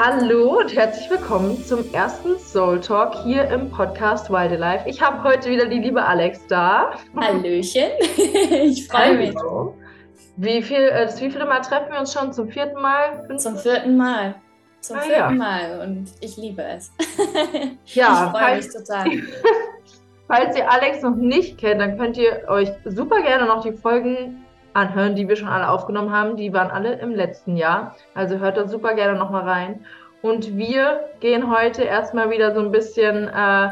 Hallo und herzlich willkommen zum ersten Soul Talk hier im Podcast Wildlife. Ich habe heute wieder die liebe Alex da. Hallöchen, ich freue mich. Wie viel, äh, das wievielte Mal treffen wir uns schon? Zum vierten Mal? Zum vierten Mal. Zum ah, vierten ja. Mal und ich liebe es. Ja, ich freue mich total. falls ihr Alex noch nicht kennt, dann könnt ihr euch super gerne noch die Folgen anhören, die wir schon alle aufgenommen haben. Die waren alle im letzten Jahr. Also hört da super gerne nochmal rein. Und wir gehen heute erstmal wieder so ein bisschen äh,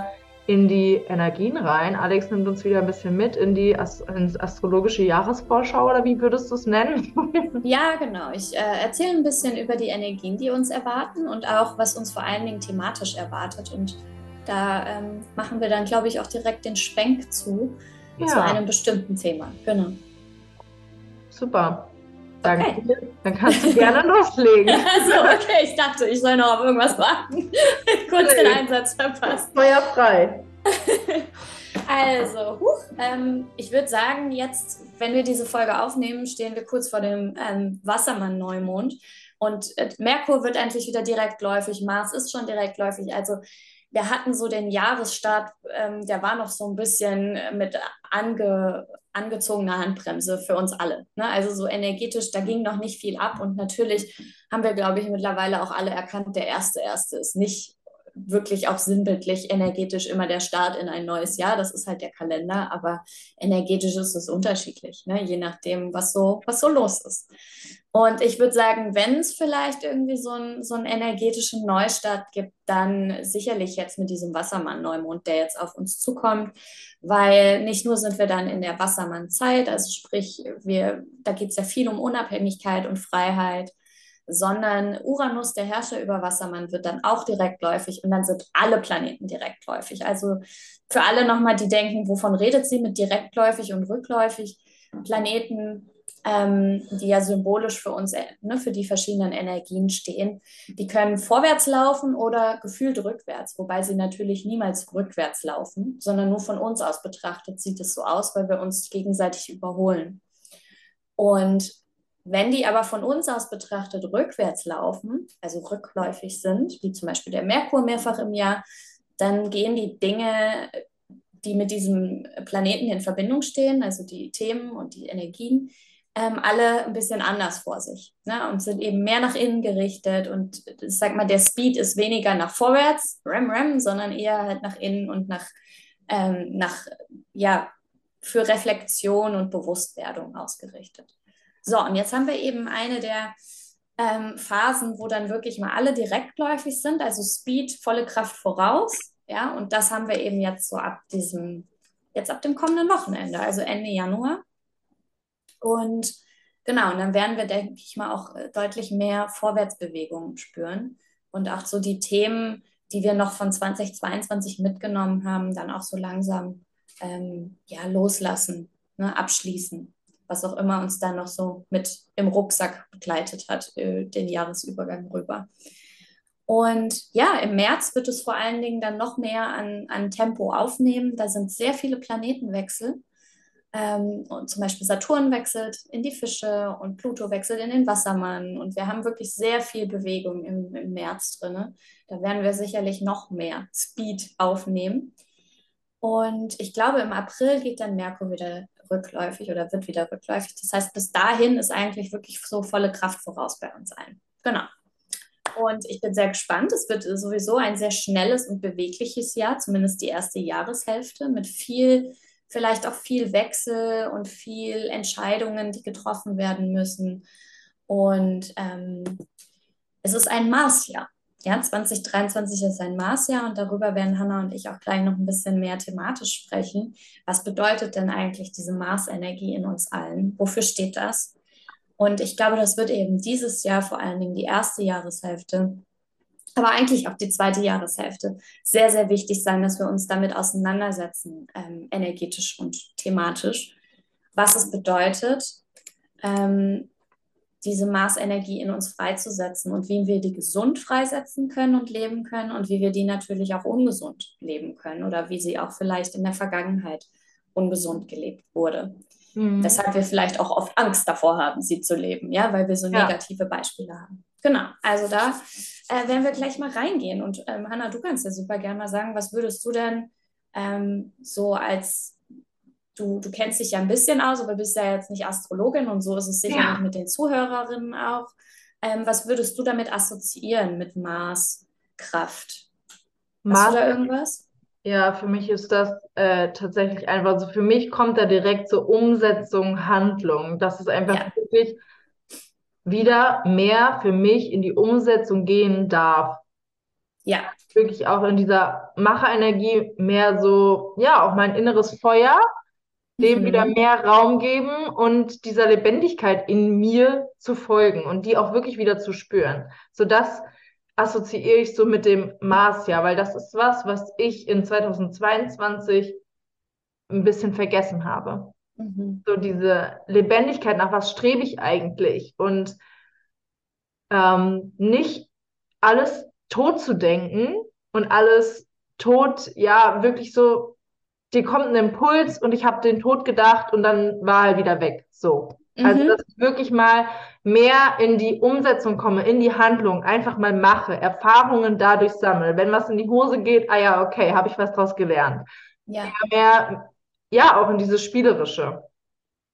in die Energien rein. Alex nimmt uns wieder ein bisschen mit in die Ast ins astrologische Jahresvorschau oder wie würdest du es nennen? ja, genau. Ich äh, erzähle ein bisschen über die Energien, die uns erwarten und auch, was uns vor allen Dingen thematisch erwartet. Und da ähm, machen wir dann, glaube ich, auch direkt den Schwenk zu, ja. zu einem bestimmten Thema. Genau. Super. Danke. Okay. Dann kannst du gerne loslegen. also, okay, ich dachte, ich soll noch auf irgendwas warten. Kurz nee. den Einsatz verpasst. Feuer frei. also, huch, ähm, ich würde sagen, jetzt, wenn wir diese Folge aufnehmen, stehen wir kurz vor dem ähm, Wassermann-Neumond. Und äh, Merkur wird endlich wieder direktläufig, Mars ist schon direktläufig. Also wir hatten so den Jahresstart, ähm, der war noch so ein bisschen mit ange, angezogener Handbremse für uns alle. Ne? Also so energetisch, da ging noch nicht viel ab. Und natürlich haben wir, glaube ich, mittlerweile auch alle erkannt, der erste erste ist nicht wirklich auch sinnbildlich energetisch immer der Start in ein neues Jahr. Das ist halt der Kalender, aber energetisch ist es unterschiedlich, ne? je nachdem, was so, was so los ist. Und ich würde sagen, wenn es vielleicht irgendwie so, ein, so einen energetischen Neustart gibt, dann sicherlich jetzt mit diesem Wassermann-Neumond, der jetzt auf uns zukommt, weil nicht nur sind wir dann in der Wassermann-Zeit, also sprich, wir, da geht es ja viel um Unabhängigkeit und Freiheit, sondern Uranus, der Herrscher über Wassermann, wird dann auch direktläufig und dann sind alle Planeten direktläufig. Also für alle nochmal, die denken, wovon redet sie mit direktläufig und rückläufig? Planeten, ähm, die ja symbolisch für uns, ne, für die verschiedenen Energien stehen, die können vorwärts laufen oder gefühlt rückwärts, wobei sie natürlich niemals rückwärts laufen, sondern nur von uns aus betrachtet sieht es so aus, weil wir uns gegenseitig überholen. Und wenn die aber von uns aus betrachtet rückwärts laufen, also rückläufig sind, wie zum Beispiel der Merkur mehrfach im Jahr, dann gehen die Dinge, die mit diesem Planeten in Verbindung stehen, also die Themen und die Energien, ähm, alle ein bisschen anders vor sich ne? und sind eben mehr nach innen gerichtet. Und ich sag mal, der Speed ist weniger nach vorwärts, ram, ram, sondern eher halt nach innen und nach, ähm, nach ja, für Reflexion und Bewusstwerdung ausgerichtet. So, und jetzt haben wir eben eine der ähm, Phasen, wo dann wirklich mal alle direktläufig sind, also Speed, volle Kraft voraus. Ja, und das haben wir eben jetzt so ab diesem, jetzt ab dem kommenden Wochenende, also Ende Januar. Und genau, und dann werden wir, denke ich mal, auch äh, deutlich mehr Vorwärtsbewegungen spüren und auch so die Themen, die wir noch von 2022 mitgenommen haben, dann auch so langsam ähm, ja, loslassen, ne, abschließen was auch immer uns da noch so mit im Rucksack begleitet hat, äh, den Jahresübergang rüber. Und ja, im März wird es vor allen Dingen dann noch mehr an, an Tempo aufnehmen. Da sind sehr viele Planetenwechsel. Ähm, und zum Beispiel Saturn wechselt in die Fische und Pluto wechselt in den Wassermann. Und wir haben wirklich sehr viel Bewegung im, im März drin. Da werden wir sicherlich noch mehr Speed aufnehmen. Und ich glaube, im April geht dann Merkur wieder rückläufig oder wird wieder rückläufig. Das heißt, bis dahin ist eigentlich wirklich so volle Kraft voraus bei uns allen. Genau. Und ich bin sehr gespannt. Es wird sowieso ein sehr schnelles und bewegliches Jahr, zumindest die erste Jahreshälfte, mit viel, vielleicht auch viel Wechsel und viel Entscheidungen, die getroffen werden müssen. Und ähm, es ist ein Marsjahr. Ja, 2023 ist ein Marsjahr und darüber werden Hanna und ich auch gleich noch ein bisschen mehr thematisch sprechen. Was bedeutet denn eigentlich diese Marsenergie in uns allen? Wofür steht das? Und ich glaube, das wird eben dieses Jahr vor allen Dingen die erste Jahreshälfte, aber eigentlich auch die zweite Jahreshälfte sehr, sehr wichtig sein, dass wir uns damit auseinandersetzen, ähm, energetisch und thematisch, was es bedeutet, ähm, diese Marsenergie in uns freizusetzen und wie wir die gesund freisetzen können und leben können und wie wir die natürlich auch ungesund leben können oder wie sie auch vielleicht in der Vergangenheit ungesund gelebt wurde. Mhm. Weshalb wir vielleicht auch oft Angst davor haben, sie zu leben, ja, weil wir so negative ja. Beispiele haben. Genau, also da äh, werden wir gleich mal reingehen. Und ähm, Hanna, du kannst ja super gerne mal sagen, was würdest du denn ähm, so als du, du kennst dich ja ein bisschen aus, aber bist ja jetzt nicht Astrologin und so ist es sicherlich ja. mit den Zuhörerinnen auch. Ähm, was würdest du damit assoziieren mit Mars, Kraft? Mars, Hast du da irgendwas? Ja, für mich ist das äh, tatsächlich einfach, also für mich kommt da direkt zur Umsetzung, Handlung. Das ist einfach ja. wirklich wieder mehr für mich in die Umsetzung gehen darf. Ja. Wirklich auch in dieser Macherenergie mehr so, ja, auch mein inneres Feuer, dem mhm. wieder mehr Raum geben und dieser Lebendigkeit in mir zu folgen und die auch wirklich wieder zu spüren. So das assoziiere ich so mit dem Marsjahr, weil das ist was, was ich in 2022 ein bisschen vergessen habe. Mhm. So diese Lebendigkeit, nach was strebe ich eigentlich? Und ähm, nicht alles tot zu denken und alles tot, ja, wirklich so, dir kommt ein Impuls und ich habe den Tod gedacht und dann war er wieder weg. So. Also, mhm. dass ich wirklich mal mehr in die Umsetzung komme, in die Handlung, einfach mal mache, Erfahrungen dadurch sammle. Wenn was in die Hose geht, ah ja, okay, habe ich was draus gelernt. Ja. Mehr, mehr, ja, auch in dieses Spielerische.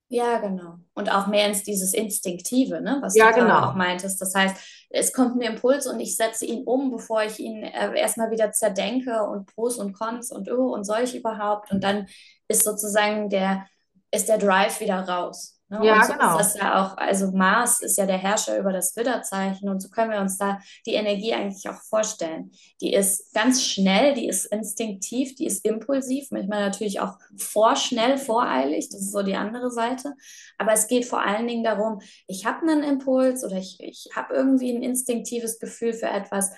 Ja, genau. Und auch mehr ins dieses Instinktive, ne? was ja, du genau. auch meintest. Das heißt, es kommt ein Impuls und ich setze ihn um, bevor ich ihn äh, erstmal wieder zerdenke und Pros und Cons und oh, und soll ich überhaupt? Und dann ist sozusagen der, ist der Drive wieder raus. Ne? Ja, und so genau. ist das ja auch, also Mars ist ja der Herrscher über das Widderzeichen und so können wir uns da die Energie eigentlich auch vorstellen. Die ist ganz schnell, die ist instinktiv, die ist impulsiv, manchmal natürlich auch vorschnell, voreilig, das ist so die andere Seite. Aber es geht vor allen Dingen darum, ich habe einen Impuls oder ich, ich habe irgendwie ein instinktives Gefühl für etwas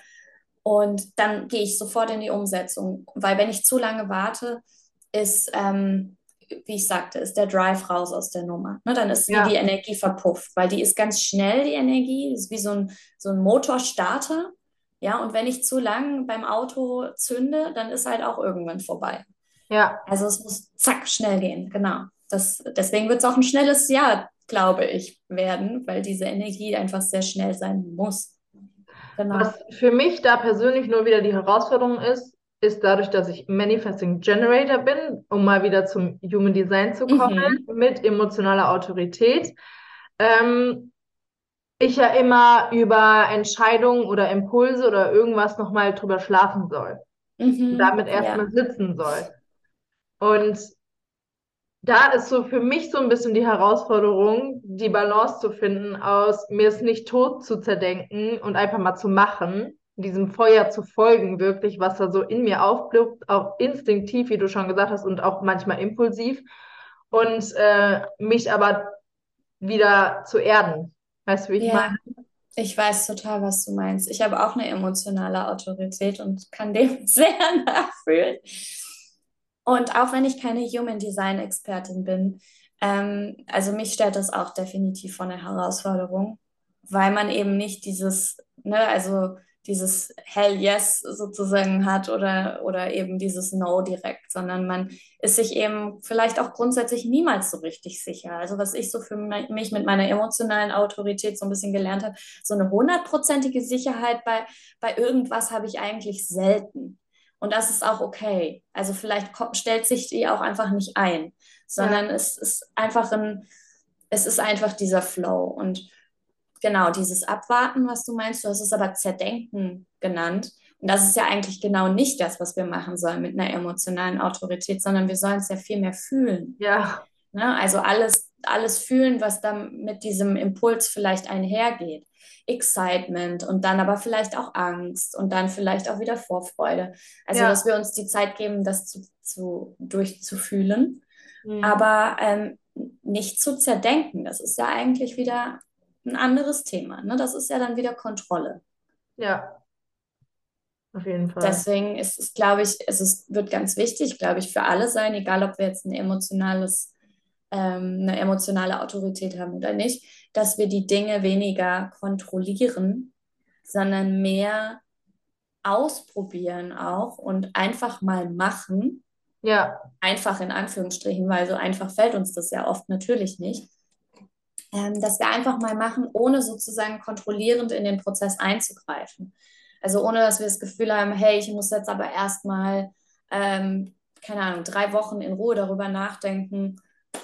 und dann gehe ich sofort in die Umsetzung, weil wenn ich zu lange warte, ist... Ähm, wie ich sagte, ist der Drive raus aus der Nummer. Ne, dann ist ja. die Energie verpufft, weil die ist ganz schnell, die Energie, ist wie so ein, so ein Motorstarter. Ja, und wenn ich zu lang beim Auto zünde, dann ist halt auch irgendwann vorbei. Ja. Also es muss zack, schnell gehen, genau. Das, deswegen wird es auch ein schnelles Jahr, glaube ich, werden, weil diese Energie einfach sehr schnell sein muss. Genau. Was für mich da persönlich nur wieder die Herausforderung ist, ist dadurch, dass ich Manifesting Generator bin, um mal wieder zum Human Design zu kommen, mhm. mit emotionaler Autorität, ähm, ich ja immer über Entscheidungen oder Impulse oder irgendwas nochmal drüber schlafen soll. Mhm. Damit erstmal ja. sitzen soll. Und da ist so für mich so ein bisschen die Herausforderung, die Balance zu finden aus mir es nicht tot zu zerdenken und einfach mal zu machen diesem Feuer zu folgen, wirklich, was da so in mir aufblüht, auch instinktiv, wie du schon gesagt hast, und auch manchmal impulsiv. Und äh, mich aber wieder zu erden. Weißt du, wie ich ja, meine? Ich weiß total, was du meinst. Ich habe auch eine emotionale Autorität und kann dem sehr nachfühlen. Und auch wenn ich keine Human Design Expertin bin, ähm, also mich stellt das auch definitiv vor eine Herausforderung, weil man eben nicht dieses, ne, also dieses Hell Yes sozusagen hat oder, oder eben dieses No direkt, sondern man ist sich eben vielleicht auch grundsätzlich niemals so richtig sicher. Also was ich so für mich mit meiner emotionalen Autorität so ein bisschen gelernt habe, so eine hundertprozentige Sicherheit bei, bei irgendwas habe ich eigentlich selten. Und das ist auch okay. Also vielleicht stellt sich die auch einfach nicht ein, sondern ja. es ist einfach ein, es ist einfach dieser Flow. Und genau dieses Abwarten, was du meinst, du hast es aber Zerdenken genannt. Und das ist ja eigentlich genau nicht das, was wir machen sollen mit einer emotionalen Autorität, sondern wir sollen es ja viel mehr fühlen. Ja. Ne? Also alles, alles fühlen, was dann mit diesem Impuls vielleicht einhergeht. Excitement und dann aber vielleicht auch Angst und dann vielleicht auch wieder Vorfreude. Also, ja. dass wir uns die Zeit geben, das zu, zu durchzufühlen, mhm. aber ähm, nicht zu zerdenken. Das ist ja eigentlich wieder ein anderes Thema. Ne? Das ist ja dann wieder Kontrolle. Ja, auf jeden Fall. Deswegen ist es, glaube ich, es ist, wird ganz wichtig, glaube ich, für alle sein, egal ob wir jetzt ein emotionales, ähm, eine emotionale Autorität haben oder nicht, dass wir die Dinge weniger kontrollieren, sondern mehr ausprobieren auch und einfach mal machen. Ja. Einfach in Anführungsstrichen, weil so einfach fällt uns das ja oft natürlich nicht ähm, dass wir einfach mal machen, ohne sozusagen kontrollierend in den Prozess einzugreifen. Also ohne, dass wir das Gefühl haben, hey, ich muss jetzt aber erstmal, ähm, keine Ahnung, drei Wochen in Ruhe darüber nachdenken,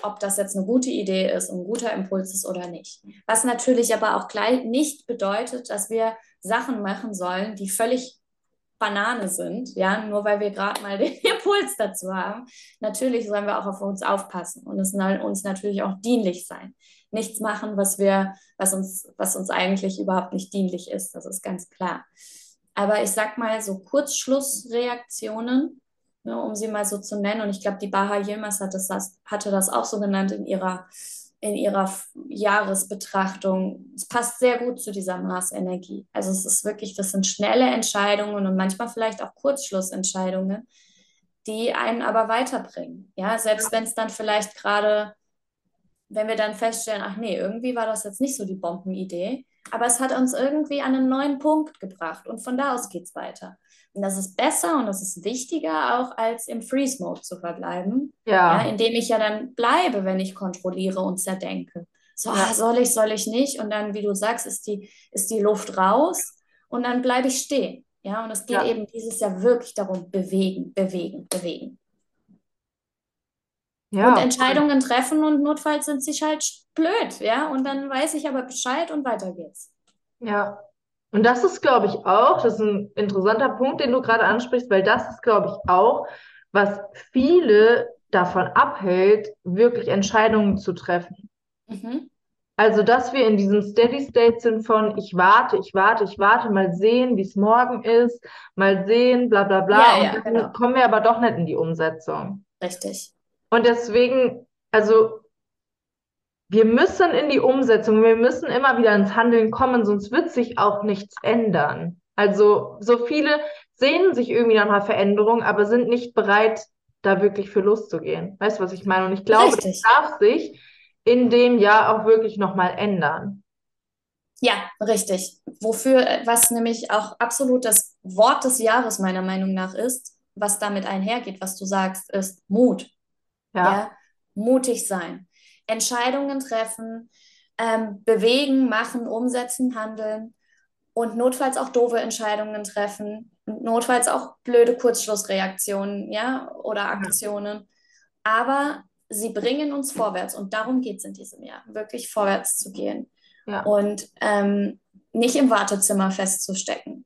ob das jetzt eine gute Idee ist, ein guter Impuls ist oder nicht. Was natürlich aber auch gleich nicht bedeutet, dass wir Sachen machen sollen, die völlig Banane sind, ja, nur weil wir gerade mal den Impuls dazu haben. Natürlich sollen wir auch auf uns aufpassen und es soll uns natürlich auch dienlich sein. Nichts machen, was wir, was uns, was uns eigentlich überhaupt nicht dienlich ist, das ist ganz klar. Aber ich sag mal so Kurzschlussreaktionen, ne, um sie mal so zu nennen, und ich glaube, die Baha Yilmaz hat das, hatte das auch so genannt in ihrer in ihrer Jahresbetrachtung. Es passt sehr gut zu dieser Marsenergie. Also es ist wirklich, das sind schnelle Entscheidungen und manchmal vielleicht auch Kurzschlussentscheidungen, die einen aber weiterbringen. Ja, selbst wenn es dann vielleicht gerade, wenn wir dann feststellen, ach nee, irgendwie war das jetzt nicht so die Bombenidee, aber es hat uns irgendwie an einen neuen Punkt gebracht und von da aus geht es weiter. Und das ist besser und das ist wichtiger auch, als im Freeze-Mode zu verbleiben. Ja. ja. Indem ich ja dann bleibe, wenn ich kontrolliere und zerdenke. So, ja. ah, soll ich, soll ich nicht? Und dann, wie du sagst, ist die, ist die Luft raus und dann bleibe ich stehen. Ja, und es geht ja. eben dieses Jahr wirklich darum, bewegen, bewegen, bewegen. Ja, und Entscheidungen okay. treffen und notfalls sind sie halt blöd, ja. Und dann weiß ich aber Bescheid und weiter geht's. Ja, und das ist, glaube ich, auch, das ist ein interessanter Punkt, den du gerade ansprichst, weil das ist, glaube ich, auch, was viele davon abhält, wirklich Entscheidungen zu treffen. Mhm. Also, dass wir in diesem Steady State sind von ich warte, ich warte, ich warte, mal sehen, wie es morgen ist, mal sehen, bla bla bla. Ja, ja, und dann genau. kommen wir aber doch nicht in die Umsetzung. Richtig. Und deswegen, also wir müssen in die Umsetzung, wir müssen immer wieder ins Handeln kommen, sonst wird sich auch nichts ändern. Also so viele sehnen sich irgendwie nach einer Veränderung, aber sind nicht bereit, da wirklich für loszugehen. Weißt du, was ich meine? Und ich glaube, Richtig. das darf sich in dem Jahr auch wirklich nochmal ändern. Ja, richtig. Wofür, was nämlich auch absolut das Wort des Jahres meiner Meinung nach ist, was damit einhergeht, was du sagst, ist Mut. Ja. ja? Mutig sein. Entscheidungen treffen, ähm, bewegen, machen, umsetzen, handeln und notfalls auch doofe Entscheidungen treffen, notfalls auch blöde Kurzschlussreaktionen, ja, oder Aktionen. Aber sie bringen uns vorwärts und darum geht es in diesem Jahr, wirklich vorwärts zu gehen ja. und ähm, nicht im Wartezimmer festzustecken.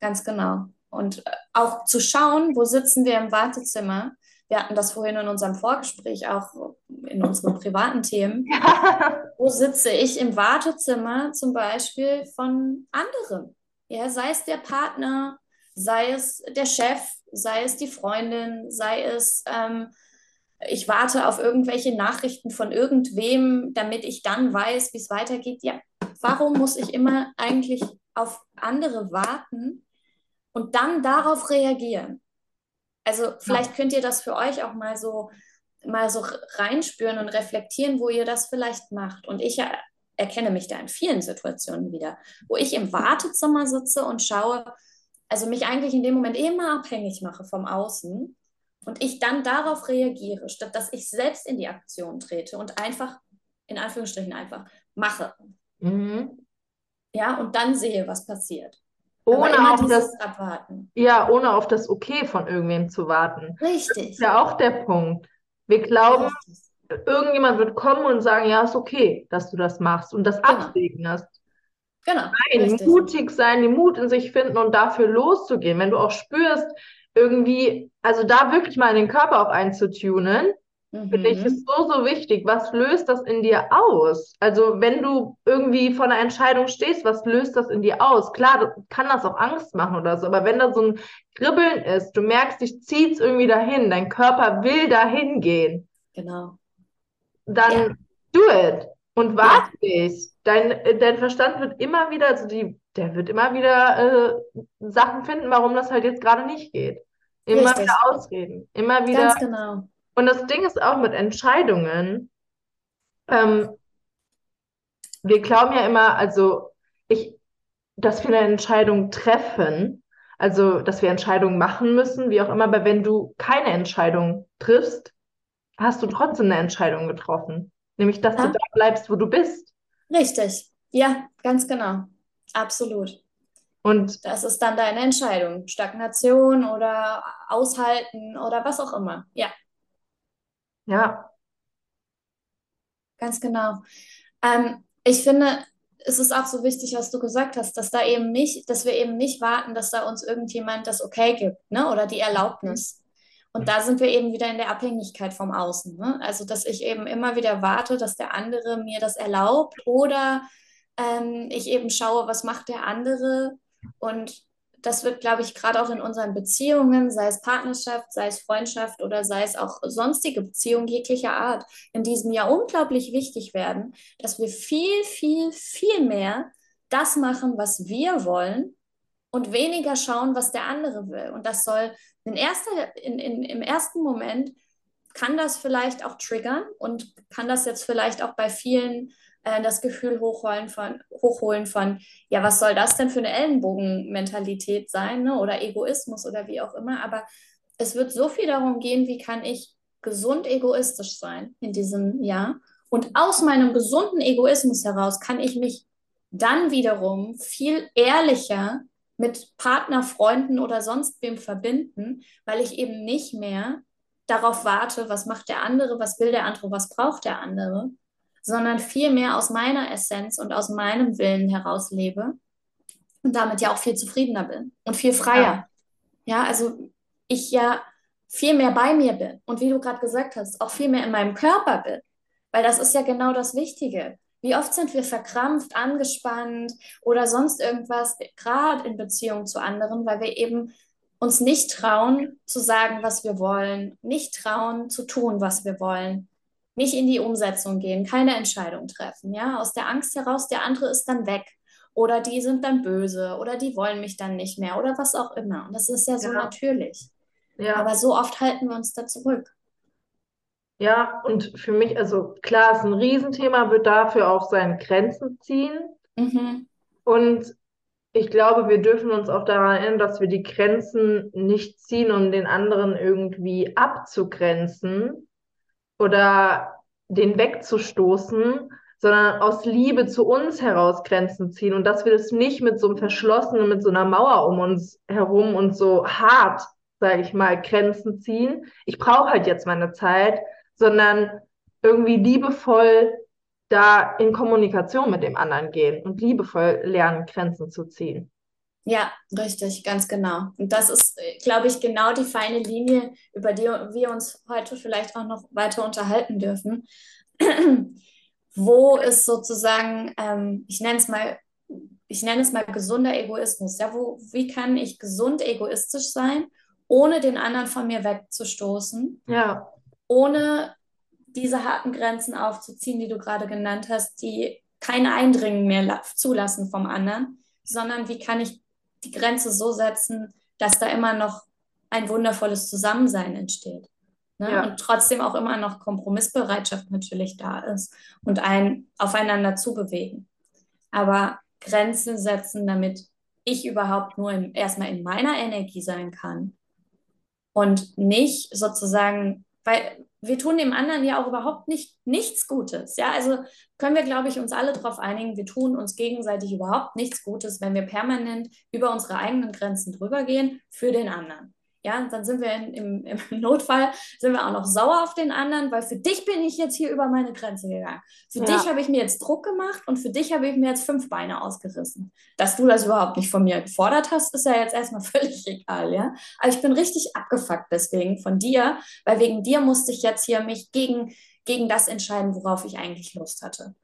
Ganz genau. Und auch zu schauen, wo sitzen wir im Wartezimmer wir hatten das vorhin in unserem Vorgespräch, auch in unseren privaten Themen. Ja. Wo sitze ich im Wartezimmer zum Beispiel von anderen? Ja, sei es der Partner, sei es der Chef, sei es die Freundin, sei es, ähm, ich warte auf irgendwelche Nachrichten von irgendwem, damit ich dann weiß, wie es weitergeht. Ja, warum muss ich immer eigentlich auf andere warten und dann darauf reagieren? Also vielleicht ja. könnt ihr das für euch auch mal so mal so reinspüren und reflektieren, wo ihr das vielleicht macht. Und ich erkenne mich da in vielen Situationen wieder, wo ich im Wartezimmer sitze und schaue, also mich eigentlich in dem Moment immer abhängig mache vom Außen und ich dann darauf reagiere, statt dass ich selbst in die Aktion trete und einfach, in Anführungsstrichen einfach, mache. Mhm. Ja, und dann sehe, was passiert. Ohne auf das Abwarten. Ja, ohne auf das Okay von irgendwem zu warten. Richtig. Das ist ja auch der Punkt. Wir glauben, Richtig. irgendjemand wird kommen und sagen, ja, ist okay, dass du das machst und das genau. absegnest. Genau. Nein, Richtig. mutig sein, den Mut in sich finden und dafür loszugehen. Wenn du auch spürst, irgendwie, also da wirklich mal in den Körper auch einzutunen Mhm. Finde ich, ist so, so wichtig. Was löst das in dir aus? Also, wenn du irgendwie vor einer Entscheidung stehst, was löst das in dir aus? Klar, kann das auch Angst machen oder so, aber wenn da so ein Kribbeln ist, du merkst, dich zieht es irgendwie dahin, dein Körper will dahin gehen. Genau. Dann ja. do it und warte ja. nicht. Dein, dein Verstand wird immer wieder, also die, der wird immer wieder äh, Sachen finden, warum das halt jetzt gerade nicht geht. Immer Richtig. wieder ausreden. Immer wieder. Ganz genau und das Ding ist auch mit Entscheidungen, ähm, wir glauben ja immer, also ich, dass wir eine Entscheidung treffen, also dass wir Entscheidungen machen müssen, wie auch immer, aber wenn du keine Entscheidung triffst, hast du trotzdem eine Entscheidung getroffen. Nämlich, dass ja. du da bleibst, wo du bist. Richtig. Ja, ganz genau. Absolut. Und das ist dann deine Entscheidung. Stagnation oder aushalten oder was auch immer. Ja. Ja. Ganz genau. Ähm, ich finde, es ist auch so wichtig, was du gesagt hast, dass da eben nicht, dass wir eben nicht warten, dass da uns irgendjemand das Okay gibt, ne? Oder die Erlaubnis. Und da sind wir eben wieder in der Abhängigkeit vom Außen. Ne? Also, dass ich eben immer wieder warte, dass der andere mir das erlaubt oder ähm, ich eben schaue, was macht der andere. Und das wird, glaube ich, gerade auch in unseren Beziehungen, sei es Partnerschaft, sei es Freundschaft oder sei es auch sonstige Beziehungen jeglicher Art, in diesem Jahr unglaublich wichtig werden, dass wir viel, viel, viel mehr das machen, was wir wollen und weniger schauen, was der andere will. Und das soll in erster, in, in, im ersten Moment kann das vielleicht auch triggern und kann das jetzt vielleicht auch bei vielen äh, das Gefühl hochholen von, hochholen von, ja, was soll das denn für eine Ellenbogenmentalität sein ne? oder Egoismus oder wie auch immer. Aber es wird so viel darum gehen, wie kann ich gesund egoistisch sein in diesem Jahr. Und aus meinem gesunden Egoismus heraus kann ich mich dann wiederum viel ehrlicher mit Partner, Freunden oder sonst wem verbinden, weil ich eben nicht mehr darauf warte, was macht der andere, was will der andere, was braucht der andere, sondern vielmehr aus meiner Essenz und aus meinem Willen heraus lebe und damit ja auch viel zufriedener bin und viel freier. Ja, ja also ich ja viel mehr bei mir bin und wie du gerade gesagt hast, auch viel mehr in meinem Körper bin, weil das ist ja genau das Wichtige. Wie oft sind wir verkrampft, angespannt oder sonst irgendwas, gerade in Beziehung zu anderen, weil wir eben uns nicht trauen zu sagen, was wir wollen, nicht trauen zu tun, was wir wollen, nicht in die Umsetzung gehen, keine Entscheidung treffen, ja, aus der Angst heraus, der andere ist dann weg oder die sind dann böse oder die wollen mich dann nicht mehr oder was auch immer. Und das ist ja so ja. natürlich. Ja. Aber so oft halten wir uns da zurück. Ja, und für mich, also klar, ist ein Riesenthema, wird dafür auch seine Grenzen ziehen. Mhm. Und ich glaube, wir dürfen uns auch daran erinnern, dass wir die Grenzen nicht ziehen, um den anderen irgendwie abzugrenzen oder den wegzustoßen, sondern aus Liebe zu uns heraus Grenzen ziehen und dass wir das nicht mit so einem verschlossenen, mit so einer Mauer um uns herum und so hart, sage ich mal, Grenzen ziehen. Ich brauche halt jetzt meine Zeit, sondern irgendwie liebevoll da in Kommunikation mit dem anderen gehen und liebevoll lernen, Grenzen zu ziehen. Ja, richtig, ganz genau. Und das ist, glaube ich, genau die feine Linie, über die wir uns heute vielleicht auch noch weiter unterhalten dürfen. Wo ist sozusagen, ähm, ich nenne es mal, ich nenne es mal gesunder Egoismus. Ja, wo, wie kann ich gesund egoistisch sein, ohne den anderen von mir wegzustoßen? Ja ohne diese harten Grenzen aufzuziehen, die du gerade genannt hast, die kein Eindringen mehr zulassen vom anderen, sondern wie kann ich die Grenze so setzen, dass da immer noch ein wundervolles Zusammensein entsteht. Ne? Ja. Und trotzdem auch immer noch Kompromissbereitschaft natürlich da ist und ein aufeinander zubewegen. Aber Grenzen setzen, damit ich überhaupt nur in, erstmal in meiner Energie sein kann und nicht sozusagen weil wir tun dem anderen ja auch überhaupt nicht nichts Gutes. Ja, also können wir, glaube ich, uns alle darauf einigen, wir tun uns gegenseitig überhaupt nichts Gutes, wenn wir permanent über unsere eigenen Grenzen drüber gehen für den anderen. Ja, dann sind wir in, im, im, Notfall, sind wir auch noch sauer auf den anderen, weil für dich bin ich jetzt hier über meine Grenze gegangen. Für ja. dich habe ich mir jetzt Druck gemacht und für dich habe ich mir jetzt fünf Beine ausgerissen. Dass du das überhaupt nicht von mir gefordert hast, ist ja jetzt erstmal völlig egal, ja. Aber ich bin richtig abgefuckt deswegen von dir, weil wegen dir musste ich jetzt hier mich gegen, gegen das entscheiden, worauf ich eigentlich Lust hatte.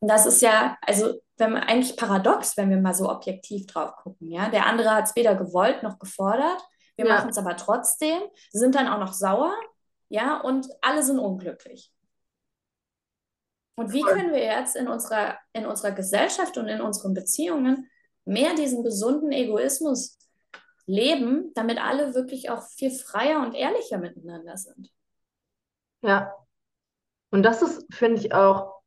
Und das ist ja, also wenn man eigentlich paradox, wenn wir mal so objektiv drauf gucken, ja. Der andere hat es weder gewollt noch gefordert wir ja. machen es aber trotzdem, sind dann auch noch sauer, ja, und alle sind unglücklich. Und wie können wir jetzt in unserer, in unserer Gesellschaft und in unseren Beziehungen mehr diesen gesunden Egoismus leben, damit alle wirklich auch viel freier und ehrlicher miteinander sind? Ja. Und das ist, finde ich, auch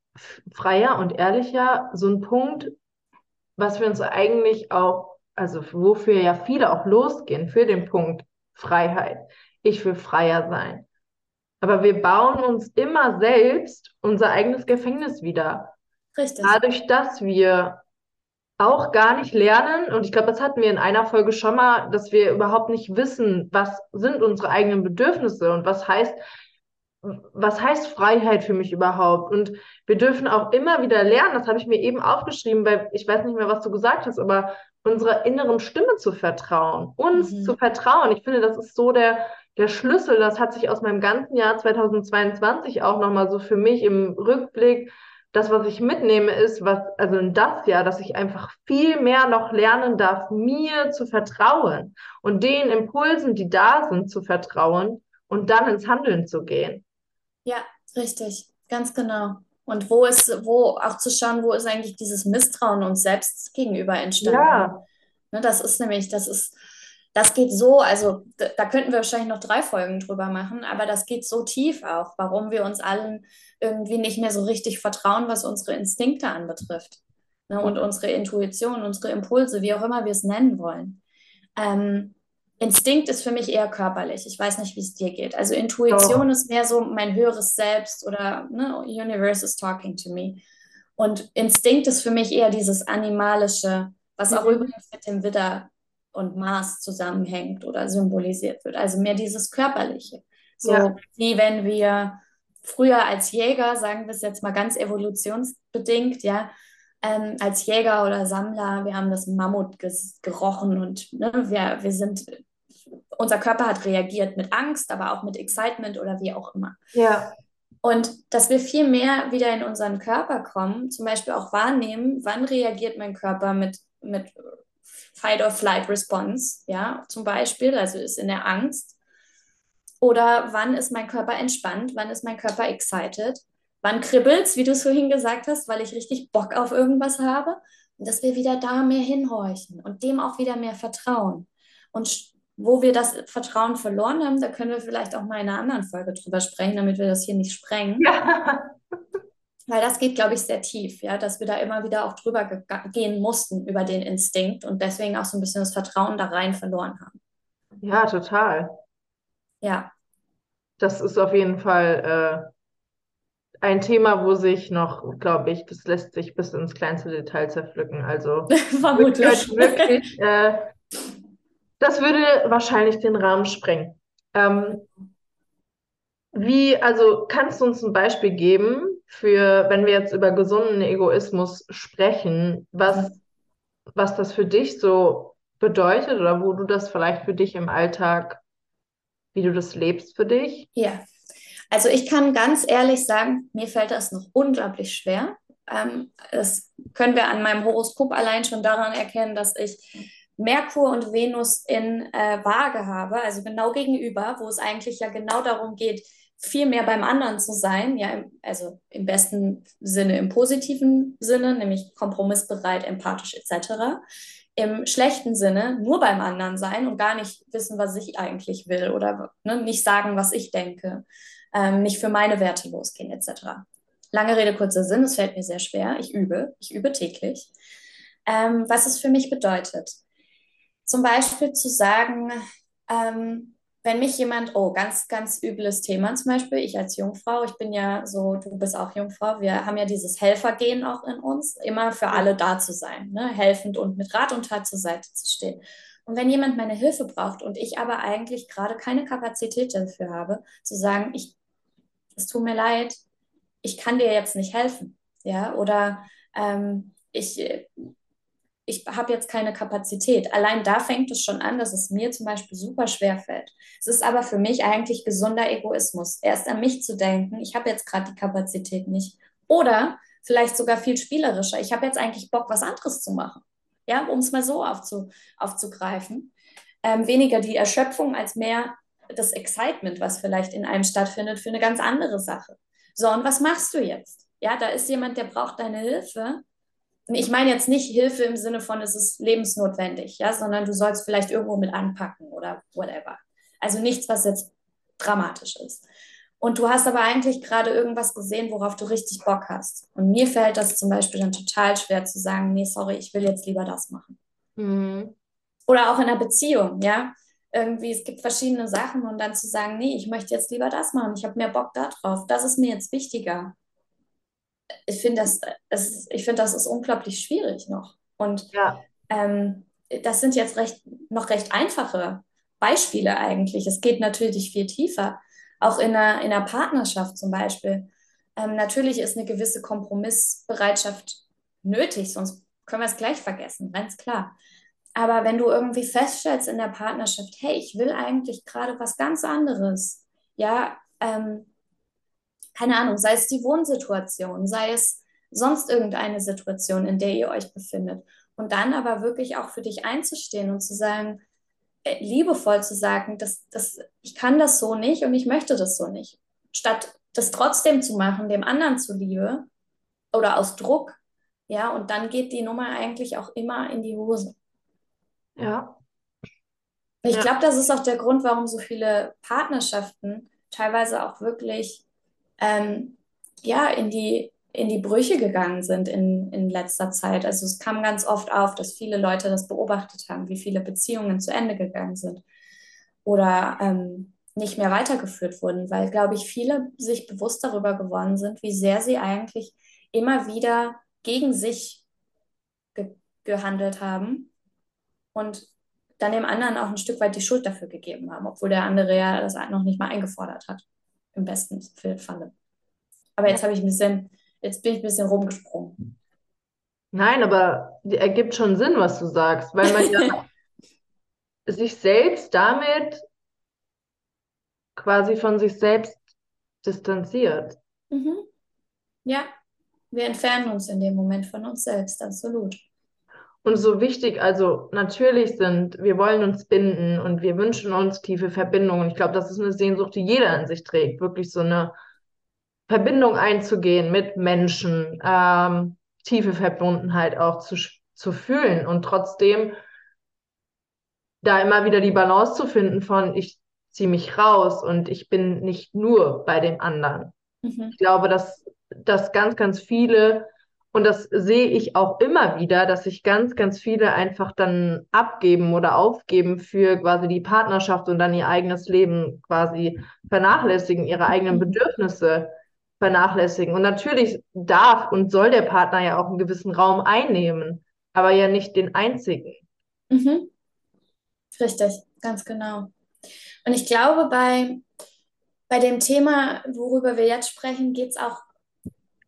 freier und ehrlicher so ein Punkt, was wir uns eigentlich auch also wofür ja viele auch losgehen, für den Punkt Freiheit. Ich will freier sein. Aber wir bauen uns immer selbst unser eigenes Gefängnis wieder. Richtig. Dadurch, dass wir auch gar nicht lernen, und ich glaube, das hatten wir in einer Folge schon mal, dass wir überhaupt nicht wissen, was sind unsere eigenen Bedürfnisse und was heißt, was heißt Freiheit für mich überhaupt? Und wir dürfen auch immer wieder lernen, das habe ich mir eben aufgeschrieben, weil ich weiß nicht mehr, was du gesagt hast, aber unserer inneren Stimme zu vertrauen, uns mhm. zu vertrauen. Ich finde, das ist so der, der Schlüssel. Das hat sich aus meinem ganzen Jahr 2022 auch nochmal so für mich im Rückblick das, was ich mitnehme, ist, was, also in das Jahr, dass ich einfach viel mehr noch lernen darf, mir zu vertrauen und den Impulsen, die da sind, zu vertrauen und dann ins Handeln zu gehen. Ja, richtig, ganz genau. Und wo ist, wo auch zu schauen, wo ist eigentlich dieses Misstrauen uns selbst gegenüber entstanden? Ja. Ne, das ist nämlich, das ist, das geht so, also da, könnten wir wahrscheinlich noch drei Folgen drüber machen, aber das geht so tief auch, warum wir uns allen irgendwie nicht mehr so richtig vertrauen, was unsere Instinkte anbetrifft. Ne, und unsere Intuition, unsere Impulse, wie auch immer wir es nennen wollen. Ähm, Instinkt ist für mich eher körperlich. Ich weiß nicht, wie es dir geht. Also Intuition oh. ist mehr so mein höheres Selbst oder ne, Universe is talking to me. Und Instinkt ist für mich eher dieses Animalische, was mhm. auch übrigens mit dem Widder und Mars zusammenhängt oder symbolisiert wird. Also mehr dieses Körperliche. So ja. wie wenn wir früher als Jäger, sagen wir es jetzt mal ganz evolutionsbedingt, ja, ähm, als Jäger oder Sammler, wir haben das Mammut gerochen und ne, wir, wir sind, unser Körper hat reagiert mit Angst, aber auch mit Excitement oder wie auch immer. Ja. Und dass wir viel mehr wieder in unseren Körper kommen, zum Beispiel auch wahrnehmen, wann reagiert mein Körper mit, mit Fight-or-Flight-Response, ja, zum Beispiel, also ist in der Angst. Oder wann ist mein Körper entspannt, wann ist mein Körper excited Wann kribbelt's, wie du es vorhin gesagt hast, weil ich richtig Bock auf irgendwas habe? Und dass wir wieder da mehr hinhorchen und dem auch wieder mehr vertrauen. Und wo wir das Vertrauen verloren haben, da können wir vielleicht auch mal in einer anderen Folge drüber sprechen, damit wir das hier nicht sprengen. Ja. Weil das geht, glaube ich, sehr tief, ja, dass wir da immer wieder auch drüber gehen mussten über den Instinkt und deswegen auch so ein bisschen das Vertrauen da rein verloren haben. Ja, total. Ja. Das ist auf jeden Fall äh, ein Thema, wo sich noch, glaube ich, das lässt sich bis ins kleinste Detail zerpflücken. Also Vermutlich. wirklich, äh, das würde wahrscheinlich den Rahmen sprengen. Ähm, wie, also kannst du uns ein Beispiel geben für, wenn wir jetzt über gesunden Egoismus sprechen, was, was das für dich so bedeutet oder wo du das vielleicht für dich im Alltag, wie du das lebst für dich? Ja, also ich kann ganz ehrlich sagen, mir fällt das noch unglaublich schwer. Ähm, das können wir an meinem Horoskop allein schon daran erkennen, dass ich Merkur und Venus in äh, Waage habe, also genau gegenüber, wo es eigentlich ja genau darum geht, viel mehr beim anderen zu sein, ja, im, also im besten Sinne, im positiven Sinne, nämlich kompromissbereit, empathisch etc. Im schlechten Sinne nur beim anderen sein und gar nicht wissen, was ich eigentlich will oder ne, nicht sagen, was ich denke ähm, nicht für meine Werte losgehen etc. Lange Rede, kurzer Sinn, es fällt mir sehr schwer. Ich übe, ich übe täglich. Ähm, was es für mich bedeutet. Zum Beispiel zu sagen, ähm, wenn mich jemand, oh, ganz, ganz übles Thema zum Beispiel, ich als Jungfrau, ich bin ja so, du bist auch Jungfrau, wir haben ja dieses Helfergehen auch in uns, immer für alle da zu sein, ne? helfend und mit Rat und Tat zur Seite zu stehen. Und wenn jemand meine Hilfe braucht und ich aber eigentlich gerade keine Kapazität dafür habe, zu sagen, ich es tut mir leid, ich kann dir jetzt nicht helfen. Ja, oder ähm, ich, ich habe jetzt keine Kapazität. Allein da fängt es schon an, dass es mir zum Beispiel super schwer fällt. Es ist aber für mich eigentlich gesunder Egoismus, erst an mich zu denken, ich habe jetzt gerade die Kapazität nicht. Oder vielleicht sogar viel spielerischer, ich habe jetzt eigentlich Bock, was anderes zu machen. Ja, um es mal so aufzu, aufzugreifen. Ähm, weniger die Erschöpfung als mehr das Excitement, was vielleicht in einem stattfindet, für eine ganz andere Sache. So, und was machst du jetzt? Ja, da ist jemand, der braucht deine Hilfe. Und ich meine jetzt nicht Hilfe im Sinne von, es ist lebensnotwendig, ja, sondern du sollst vielleicht irgendwo mit anpacken oder whatever. Also nichts, was jetzt dramatisch ist. Und du hast aber eigentlich gerade irgendwas gesehen, worauf du richtig Bock hast. Und mir fällt das zum Beispiel dann total schwer zu sagen, nee, sorry, ich will jetzt lieber das machen. Mhm. Oder auch in einer Beziehung, ja irgendwie, es gibt verschiedene Sachen und dann zu sagen, nee, ich möchte jetzt lieber das machen, ich habe mehr Bock darauf, das ist mir jetzt wichtiger. Ich finde, das, das, find, das ist unglaublich schwierig noch. Und ja. ähm, das sind jetzt recht, noch recht einfache Beispiele eigentlich. Es geht natürlich viel tiefer. Auch in einer, in einer Partnerschaft zum Beispiel. Ähm, natürlich ist eine gewisse Kompromissbereitschaft nötig, sonst können wir es gleich vergessen, ganz klar. Aber wenn du irgendwie feststellst in der Partnerschaft, hey, ich will eigentlich gerade was ganz anderes, ja, ähm, keine Ahnung, sei es die Wohnsituation, sei es sonst irgendeine Situation, in der ihr euch befindet. Und dann aber wirklich auch für dich einzustehen und zu sagen, äh, liebevoll zu sagen, dass, dass ich kann das so nicht und ich möchte das so nicht. Statt das trotzdem zu machen, dem anderen zuliebe oder aus Druck, ja, und dann geht die Nummer eigentlich auch immer in die Hose. Ja. Ich ja. glaube, das ist auch der Grund, warum so viele Partnerschaften teilweise auch wirklich ähm, ja, in die, in die Brüche gegangen sind in, in letzter Zeit. Also es kam ganz oft auf, dass viele Leute das beobachtet haben, wie viele Beziehungen zu Ende gegangen sind oder ähm, nicht mehr weitergeführt wurden, weil, glaube ich, viele sich bewusst darüber geworden sind, wie sehr sie eigentlich immer wieder gegen sich ge gehandelt haben und dann dem anderen auch ein Stück weit die Schuld dafür gegeben haben, obwohl der andere ja das noch nicht mal eingefordert hat, im besten Falle. Aber jetzt habe ich ein bisschen, jetzt bin ich ein bisschen rumgesprungen. Nein, aber ergibt schon Sinn, was du sagst, weil man ja sich selbst damit quasi von sich selbst distanziert. Mhm. Ja, wir entfernen uns in dem Moment von uns selbst, absolut. Und so wichtig, also natürlich sind, wir wollen uns binden und wir wünschen uns tiefe Verbindungen. Ich glaube, das ist eine Sehnsucht, die jeder in sich trägt, wirklich so eine Verbindung einzugehen mit Menschen, ähm, tiefe Verbundenheit auch zu, zu fühlen und trotzdem da immer wieder die Balance zu finden von, ich ziehe mich raus und ich bin nicht nur bei dem anderen. Mhm. Ich glaube, dass, dass ganz, ganz viele und das sehe ich auch immer wieder, dass sich ganz, ganz viele einfach dann abgeben oder aufgeben für quasi die Partnerschaft und dann ihr eigenes Leben quasi vernachlässigen, ihre eigenen mhm. Bedürfnisse vernachlässigen. Und natürlich darf und soll der Partner ja auch einen gewissen Raum einnehmen, aber ja nicht den einzigen. Mhm. Richtig, ganz genau. Und ich glaube, bei, bei dem Thema, worüber wir jetzt sprechen, geht es auch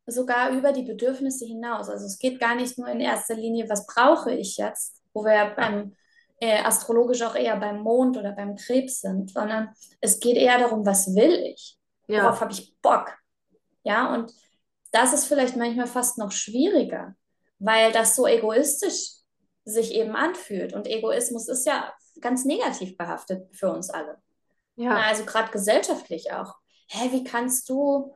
sogar über die Bedürfnisse hinaus. Also es geht gar nicht nur in erster Linie, was brauche ich jetzt, wo wir ja beim äh, astrologisch auch eher beim Mond oder beim Krebs sind, sondern es geht eher darum, was will ich? Ja. Worauf habe ich Bock? Ja, und das ist vielleicht manchmal fast noch schwieriger, weil das so egoistisch sich eben anfühlt. Und Egoismus ist ja ganz negativ behaftet für uns alle. Ja. Na, also gerade gesellschaftlich auch. Hä, wie kannst du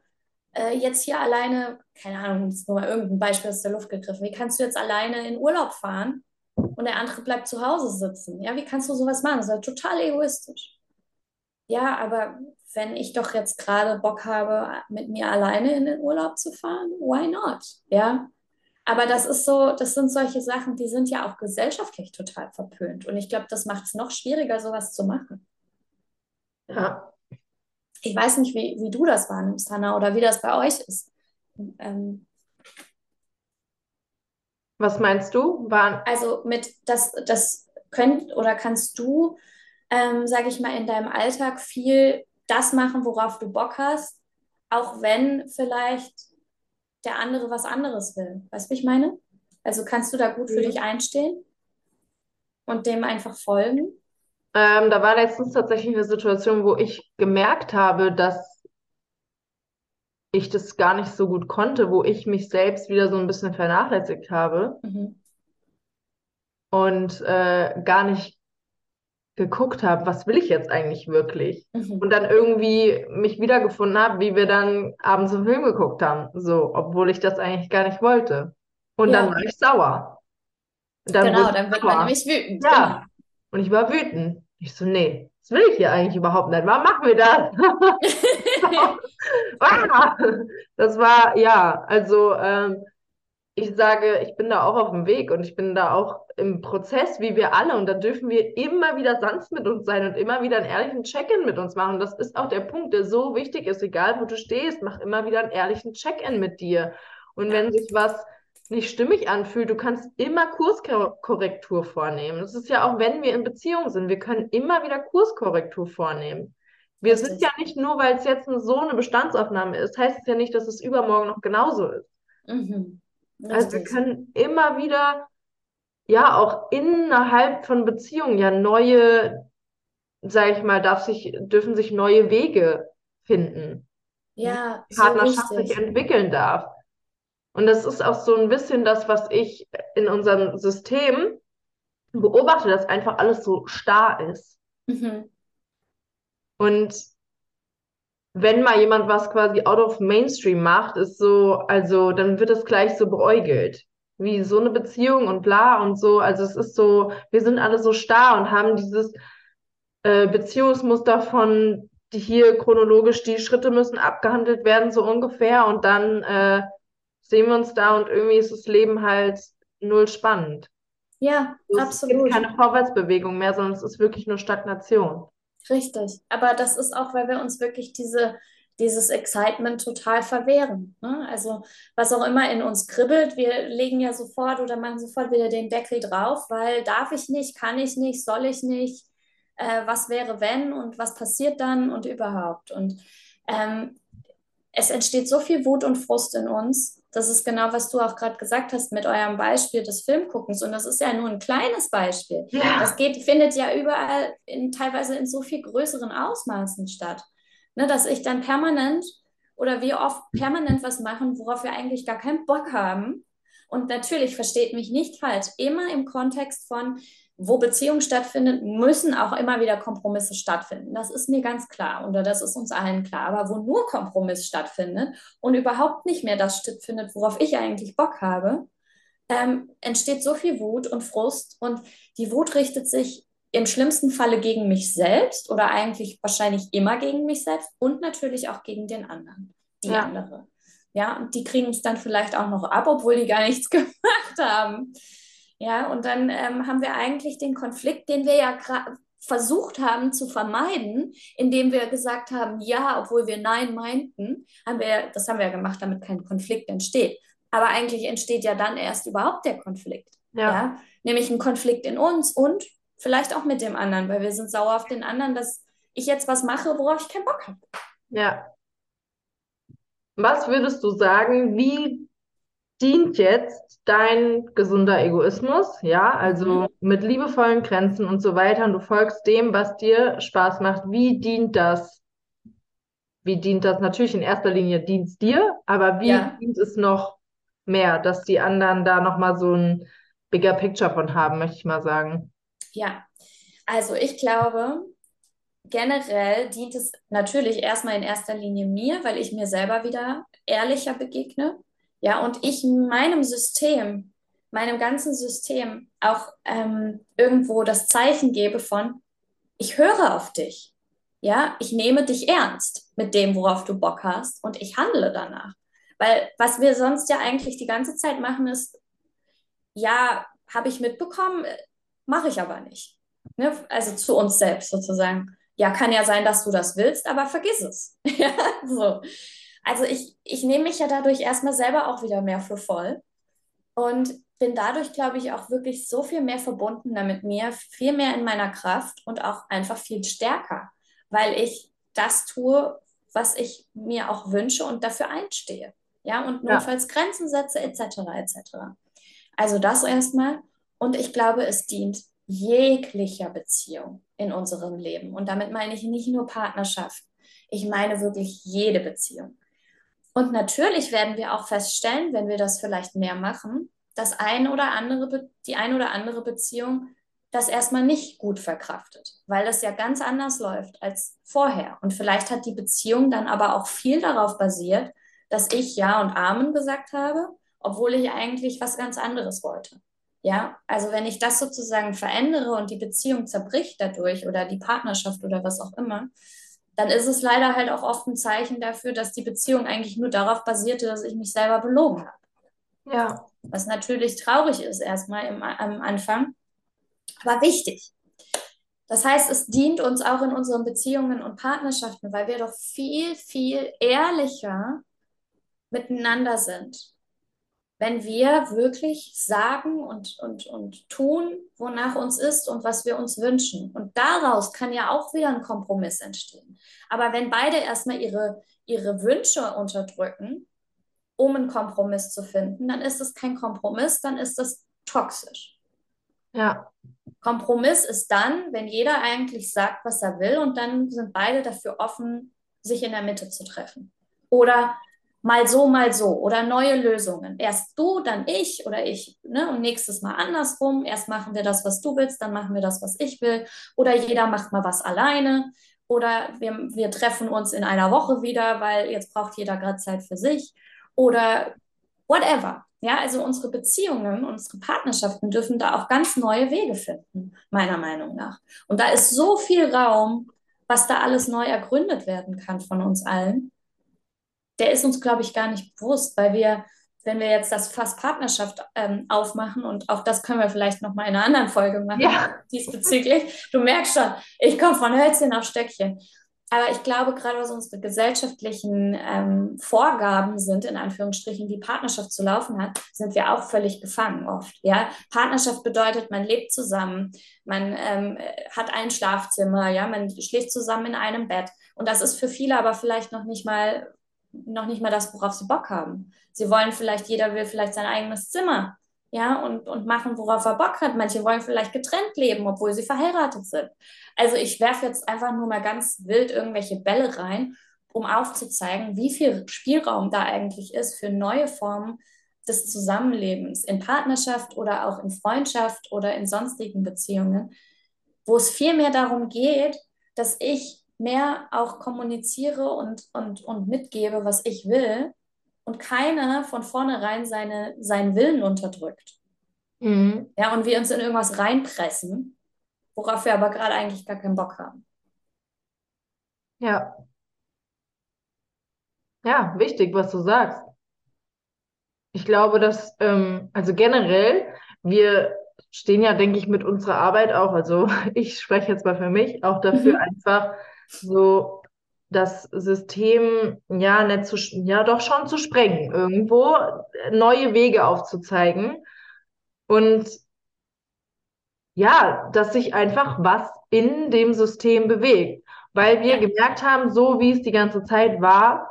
äh, jetzt hier alleine, keine Ahnung, jetzt nur mal irgendein Beispiel aus der Luft gegriffen, wie kannst du jetzt alleine in Urlaub fahren und der andere bleibt zu Hause sitzen? Ja, wie kannst du sowas machen? Das ist halt total egoistisch. Ja, aber wenn ich doch jetzt gerade Bock habe, mit mir alleine in den Urlaub zu fahren, why not? Ja, aber das ist so, das sind solche Sachen, die sind ja auch gesellschaftlich total verpönt. Und ich glaube, das macht es noch schwieriger, sowas zu machen. Ja, ich weiß nicht, wie, wie du das wahrnimmst, Hanna, oder wie das bei euch ist. Ähm, Was meinst du? War also mit das, das könnt oder kannst du, ähm, sage ich mal, in deinem Alltag viel das machen, worauf du Bock hast, auch wenn vielleicht der andere was anderes will. Weißt du, wie ich meine? Also kannst du da gut für mhm. dich einstehen und dem einfach folgen? Ähm, da war letztens tatsächlich eine Situation, wo ich gemerkt habe, dass ich das gar nicht so gut konnte, wo ich mich selbst wieder so ein bisschen vernachlässigt habe mhm. und äh, gar nicht geguckt habe, was will ich jetzt eigentlich wirklich? Mhm. Und dann irgendwie mich wiedergefunden habe, wie wir dann abends einen Film geguckt haben, so, obwohl ich das eigentlich gar nicht wollte. Und ja. dann war ich sauer. Dann genau, dann wird man nämlich wütend. Ja, genau. Und ich war wütend. Ich so, nee, das will ich hier eigentlich überhaupt nicht. Warum machen wir das? Ah, das war, ja, also ähm, ich sage, ich bin da auch auf dem Weg und ich bin da auch im Prozess, wie wir alle. Und da dürfen wir immer wieder sanft mit uns sein und immer wieder einen ehrlichen Check-in mit uns machen. Und das ist auch der Punkt, der so wichtig ist. Egal, wo du stehst, mach immer wieder einen ehrlichen Check-in mit dir. Und wenn sich was nicht stimmig anfühlt, du kannst immer Kurskorrektur vornehmen. Das ist ja auch, wenn wir in Beziehung sind, wir können immer wieder Kurskorrektur vornehmen. Wir Richtig. sind ja nicht nur, weil es jetzt so eine Bestandsaufnahme ist, heißt es ja nicht, dass es übermorgen noch genauso ist. Mhm. Also wir können immer wieder, ja, auch innerhalb von Beziehungen ja neue, sage ich mal, darf sich, dürfen sich neue Wege finden. Ja, die Partnerschaft so sich entwickeln darf. Und das ist auch so ein bisschen das, was ich in unserem System beobachte, dass einfach alles so starr ist. Mhm. Und wenn mal jemand was quasi out of Mainstream macht, ist so, also dann wird es gleich so beäugelt. Wie so eine Beziehung und bla und so. Also es ist so, wir sind alle so starr und haben dieses äh, Beziehungsmuster von die hier chronologisch, die Schritte müssen abgehandelt werden, so ungefähr. Und dann äh, sehen wir uns da und irgendwie ist das Leben halt null spannend. Ja, also absolut. Es gibt keine Vorwärtsbewegung mehr, sondern es ist wirklich nur Stagnation. Richtig. Aber das ist auch, weil wir uns wirklich diese, dieses Excitement total verwehren. Ne? Also was auch immer in uns kribbelt, wir legen ja sofort oder machen sofort wieder den Deckel drauf, weil darf ich nicht, kann ich nicht, soll ich nicht, äh, was wäre wenn und was passiert dann und überhaupt. Und ähm, es entsteht so viel Wut und Frust in uns, das ist genau, was du auch gerade gesagt hast mit eurem Beispiel des Filmguckens. Und das ist ja nur ein kleines Beispiel. Ja. Das geht, findet ja überall, in, teilweise in so viel größeren Ausmaßen statt. Ne, dass ich dann permanent oder wir oft permanent was machen, worauf wir eigentlich gar keinen Bock haben. Und natürlich versteht mich nicht falsch, immer im Kontext von, wo Beziehungen stattfinden, müssen auch immer wieder Kompromisse stattfinden. Das ist mir ganz klar und das ist uns allen klar. Aber wo nur Kompromiss stattfindet und überhaupt nicht mehr das stattfindet, worauf ich eigentlich Bock habe, ähm, entsteht so viel Wut und Frust und die Wut richtet sich im schlimmsten Falle gegen mich selbst oder eigentlich wahrscheinlich immer gegen mich selbst und natürlich auch gegen den anderen, die ja. andere. Ja, und die kriegen es dann vielleicht auch noch ab, obwohl die gar nichts gemacht haben. Ja, und dann ähm, haben wir eigentlich den Konflikt, den wir ja versucht haben zu vermeiden, indem wir gesagt haben, ja, obwohl wir Nein meinten, haben wir, das haben wir ja gemacht, damit kein Konflikt entsteht. Aber eigentlich entsteht ja dann erst überhaupt der Konflikt. Ja. ja. Nämlich ein Konflikt in uns und vielleicht auch mit dem anderen, weil wir sind sauer auf den anderen, dass ich jetzt was mache, worauf ich keinen Bock habe. Ja. Was würdest du sagen, wie dient jetzt dein gesunder Egoismus, ja, also mhm. mit liebevollen Grenzen und so weiter und du folgst dem, was dir Spaß macht. Wie dient das? Wie dient das? Natürlich in erster Linie dient dir, aber wie ja. dient es noch mehr, dass die anderen da nochmal so ein bigger Picture von haben, möchte ich mal sagen. Ja, also ich glaube, generell dient es natürlich erstmal in erster Linie mir, weil ich mir selber wieder ehrlicher begegne ja, und ich meinem System, meinem ganzen System auch ähm, irgendwo das Zeichen gebe von, ich höre auf dich. Ja, ich nehme dich ernst mit dem, worauf du Bock hast und ich handle danach. Weil was wir sonst ja eigentlich die ganze Zeit machen, ist, ja, habe ich mitbekommen, mache ich aber nicht. Ne? Also zu uns selbst sozusagen. Ja, kann ja sein, dass du das willst, aber vergiss es. ja, so also ich, ich nehme mich ja dadurch erstmal selber auch wieder mehr für voll und bin dadurch, glaube ich, auch wirklich so viel mehr verbundener mit mir, viel mehr in meiner Kraft und auch einfach viel stärker, weil ich das tue, was ich mir auch wünsche und dafür einstehe. Ja, und notfalls ja. Grenzen setze, etc. etc. Also das erstmal. Und ich glaube, es dient jeglicher Beziehung in unserem Leben. Und damit meine ich nicht nur Partnerschaft. Ich meine wirklich jede Beziehung. Und natürlich werden wir auch feststellen, wenn wir das vielleicht mehr machen, dass ein oder andere, die ein oder andere Beziehung das erstmal nicht gut verkraftet, weil das ja ganz anders läuft als vorher. Und vielleicht hat die Beziehung dann aber auch viel darauf basiert, dass ich Ja und Amen gesagt habe, obwohl ich eigentlich was ganz anderes wollte. Ja, also wenn ich das sozusagen verändere und die Beziehung zerbricht dadurch oder die Partnerschaft oder was auch immer, dann ist es leider halt auch oft ein Zeichen dafür, dass die Beziehung eigentlich nur darauf basierte, dass ich mich selber belogen habe. Ja. Was natürlich traurig ist erstmal im, am Anfang, aber wichtig. Das heißt, es dient uns auch in unseren Beziehungen und Partnerschaften, weil wir doch viel, viel ehrlicher miteinander sind. Wenn wir wirklich sagen und, und, und tun, wonach uns ist und was wir uns wünschen. Und daraus kann ja auch wieder ein Kompromiss entstehen. Aber wenn beide erstmal ihre, ihre Wünsche unterdrücken, um einen Kompromiss zu finden, dann ist es kein Kompromiss, dann ist es toxisch. Ja. Kompromiss ist dann, wenn jeder eigentlich sagt, was er will, und dann sind beide dafür offen, sich in der Mitte zu treffen. Oder mal so, mal so oder neue Lösungen. Erst du, dann ich oder ich ne? und nächstes Mal andersrum. Erst machen wir das, was du willst, dann machen wir das, was ich will. Oder jeder macht mal was alleine. Oder wir, wir treffen uns in einer Woche wieder, weil jetzt braucht jeder gerade Zeit für sich. Oder whatever. Ja, also unsere Beziehungen, unsere Partnerschaften dürfen da auch ganz neue Wege finden, meiner Meinung nach. Und da ist so viel Raum, was da alles neu ergründet werden kann von uns allen der ist uns, glaube ich, gar nicht bewusst, weil wir, wenn wir jetzt das Fass Partnerschaft ähm, aufmachen und auch das können wir vielleicht noch mal in einer anderen Folge machen ja. diesbezüglich. Du merkst schon, ich komme von Hölzchen auf Stöckchen. Aber ich glaube, gerade was unsere gesellschaftlichen ähm, Vorgaben sind, in Anführungsstrichen, wie Partnerschaft zu laufen hat, sind wir auch völlig gefangen oft. Ja? Partnerschaft bedeutet, man lebt zusammen, man ähm, hat ein Schlafzimmer, ja, man schläft zusammen in einem Bett. Und das ist für viele aber vielleicht noch nicht mal noch nicht mal das, worauf sie Bock haben. Sie wollen vielleicht, jeder will vielleicht sein eigenes Zimmer, ja, und, und machen, worauf er Bock hat. Manche wollen vielleicht getrennt leben, obwohl sie verheiratet sind. Also ich werfe jetzt einfach nur mal ganz wild irgendwelche Bälle rein, um aufzuzeigen, wie viel Spielraum da eigentlich ist für neue Formen des Zusammenlebens in Partnerschaft oder auch in Freundschaft oder in sonstigen Beziehungen, wo es viel mehr darum geht, dass ich mehr auch kommuniziere und, und, und mitgebe, was ich will und keiner von vornherein seine, seinen Willen unterdrückt. Mhm. Ja, und wir uns in irgendwas reinpressen, worauf wir aber gerade eigentlich gar keinen Bock haben. Ja. Ja, wichtig, was du sagst. Ich glaube, dass, ähm, also generell, wir stehen ja, denke ich, mit unserer Arbeit auch, also ich spreche jetzt mal für mich, auch dafür mhm. einfach so das System ja nicht zu, ja doch schon zu sprengen, irgendwo neue Wege aufzuzeigen und ja, dass sich einfach was in dem System bewegt, weil wir gemerkt haben, so wie es die ganze Zeit war,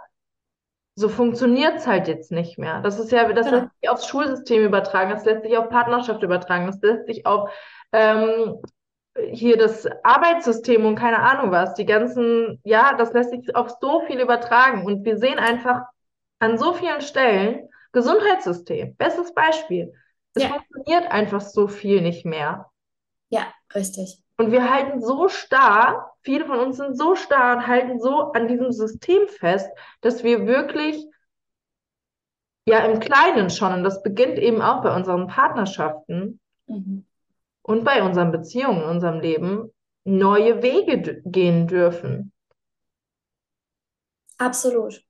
so funktioniert es halt jetzt nicht mehr. Das ist ja, das ja. lässt sich aufs Schulsystem übertragen, das lässt sich auf Partnerschaft übertragen, das lässt sich auf ähm, hier das Arbeitssystem und keine Ahnung was, die ganzen, ja, das lässt sich auf so viel übertragen. Und wir sehen einfach an so vielen Stellen, Gesundheitssystem, bestes Beispiel. Es ja. funktioniert einfach so viel nicht mehr. Ja, richtig. Und wir halten so starr, viele von uns sind so starr und halten so an diesem System fest, dass wir wirklich ja im Kleinen schon, und das beginnt eben auch bei unseren Partnerschaften, mhm und bei unseren Beziehungen, in unserem Leben neue Wege gehen dürfen. Absolut.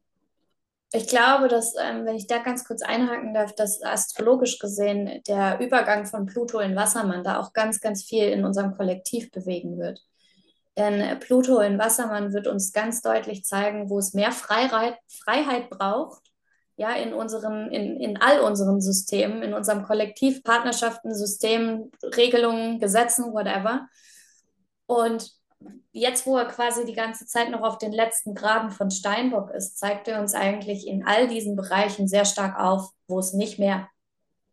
Ich glaube, dass, ähm, wenn ich da ganz kurz einhaken darf, dass astrologisch gesehen der Übergang von Pluto in Wassermann da auch ganz, ganz viel in unserem Kollektiv bewegen wird. Denn Pluto in Wassermann wird uns ganz deutlich zeigen, wo es mehr Freiheit, Freiheit braucht ja, in unseren, in, in all unseren Systemen, in unserem Kollektiv, Partnerschaften, Systemen, Regelungen, Gesetzen, whatever. Und jetzt, wo er quasi die ganze Zeit noch auf den letzten Graden von Steinbock ist, zeigt er uns eigentlich in all diesen Bereichen sehr stark auf, wo es nicht mehr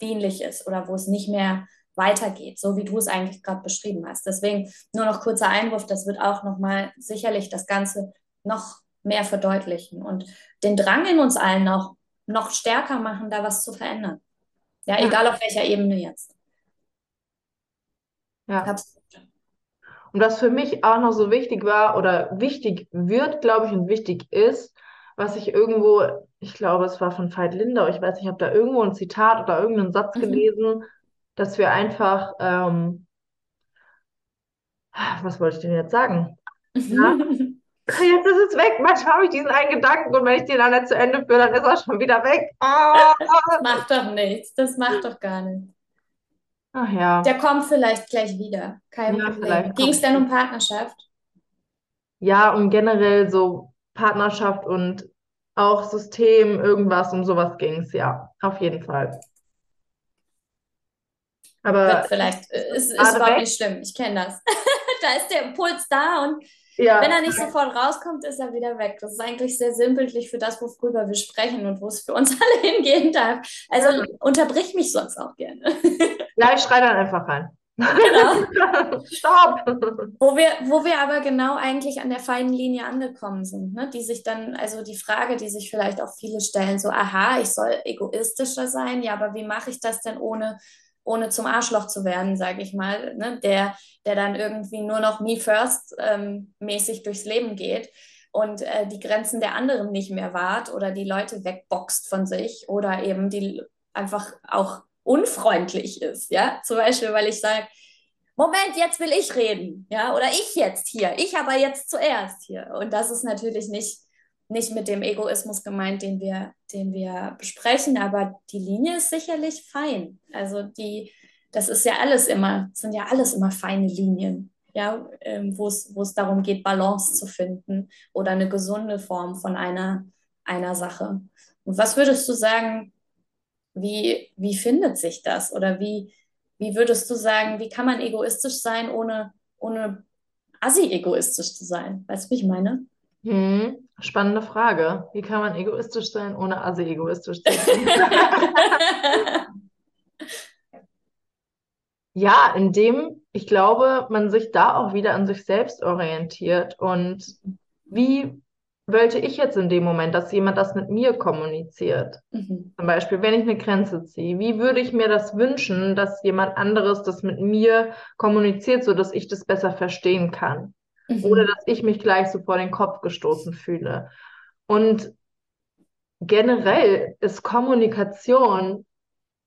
dienlich ist oder wo es nicht mehr weitergeht, so wie du es eigentlich gerade beschrieben hast. Deswegen nur noch kurzer Einwurf, das wird auch nochmal sicherlich das Ganze noch mehr verdeutlichen und den Drang in uns allen auch noch stärker machen, da was zu verändern. Ja, ja. egal auf welcher Ebene jetzt. Ja. Absolut. Und was für mich auch noch so wichtig war oder wichtig wird, glaube ich, und wichtig ist, was ich irgendwo, ich glaube, es war von Veit Lindau, ich weiß nicht, ich habe da irgendwo ein Zitat oder irgendeinen Satz mhm. gelesen, dass wir einfach, ähm, was wollte ich denn jetzt sagen? Ja, Jetzt ist es weg. Manchmal habe ich diesen einen Gedanken und wenn ich den dann nicht zu Ende führe, dann ist er schon wieder weg. Oh. Das macht doch nichts. Das macht doch gar nichts. Ach ja. Der kommt vielleicht gleich wieder. Kein ja, Problem. Ging es denn um Partnerschaft? Ja, um generell so Partnerschaft und auch System, irgendwas, um sowas ging es, ja. Auf jeden Fall. Aber vielleicht ist, ist überhaupt nicht schlimm. Ich kenne das. da ist der Impuls da und ja. wenn er nicht sofort rauskommt, ist er wieder weg. Das ist eigentlich sehr sinnbildlich für das, worüber wir sprechen und wo es für uns alle hingehen darf. Also ja. unterbrich mich sonst auch gerne. ja, ich schreie dann einfach rein. Genau. Stopp! Wo wir, wo wir aber genau eigentlich an der feinen Linie angekommen sind, ne? die sich dann, also die Frage, die sich vielleicht auch viele stellen, so, aha, ich soll egoistischer sein, ja, aber wie mache ich das denn ohne, ohne zum Arschloch zu werden, sage ich mal, ne? der, der dann irgendwie nur noch me first ähm, mäßig durchs Leben geht und äh, die Grenzen der anderen nicht mehr wahrt oder die Leute wegboxt von sich oder eben die einfach auch unfreundlich ist, ja, zum Beispiel, weil ich sage, Moment, jetzt will ich reden, ja, oder ich jetzt hier, ich aber jetzt zuerst hier. Und das ist natürlich nicht, nicht mit dem Egoismus gemeint, den wir, den wir besprechen, aber die Linie ist sicherlich fein. Also die, das ist ja alles immer, sind ja alles immer feine Linien, ja, ähm, wo es, darum geht, Balance zu finden oder eine gesunde Form von einer, einer Sache. Und was würdest du sagen, wie, wie findet sich das? Oder wie, wie würdest du sagen, wie kann man egoistisch sein, ohne, ohne assi-egoistisch zu sein? Weißt du, wie ich meine? Hm, spannende Frage. Wie kann man egoistisch sein, ohne assi-egoistisch zu sein? ja, indem ich glaube, man sich da auch wieder an sich selbst orientiert und wie wollte ich jetzt in dem Moment, dass jemand das mit mir kommuniziert? Mhm. Zum Beispiel, wenn ich eine Grenze ziehe, wie würde ich mir das wünschen, dass jemand anderes das mit mir kommuniziert, so dass ich das besser verstehen kann? Mhm. Oder dass ich mich gleich so vor den Kopf gestoßen fühle. Und generell ist Kommunikation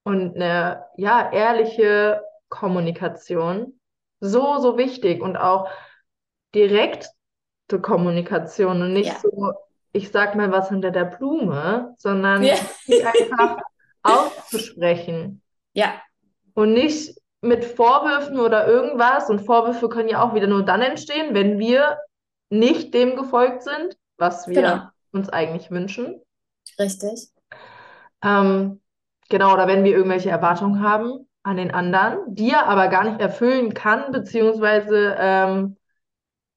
und eine ja ehrliche Kommunikation so so wichtig und auch direkt Kommunikation und nicht ja. so, ich sag mal was hinter der Blume, sondern ja. einfach auszusprechen. Ja. Und nicht mit Vorwürfen oder irgendwas. Und Vorwürfe können ja auch wieder nur dann entstehen, wenn wir nicht dem gefolgt sind, was wir genau. uns eigentlich wünschen. Richtig. Ähm, genau, oder wenn wir irgendwelche Erwartungen haben an den anderen, die er aber gar nicht erfüllen kann, beziehungsweise ähm,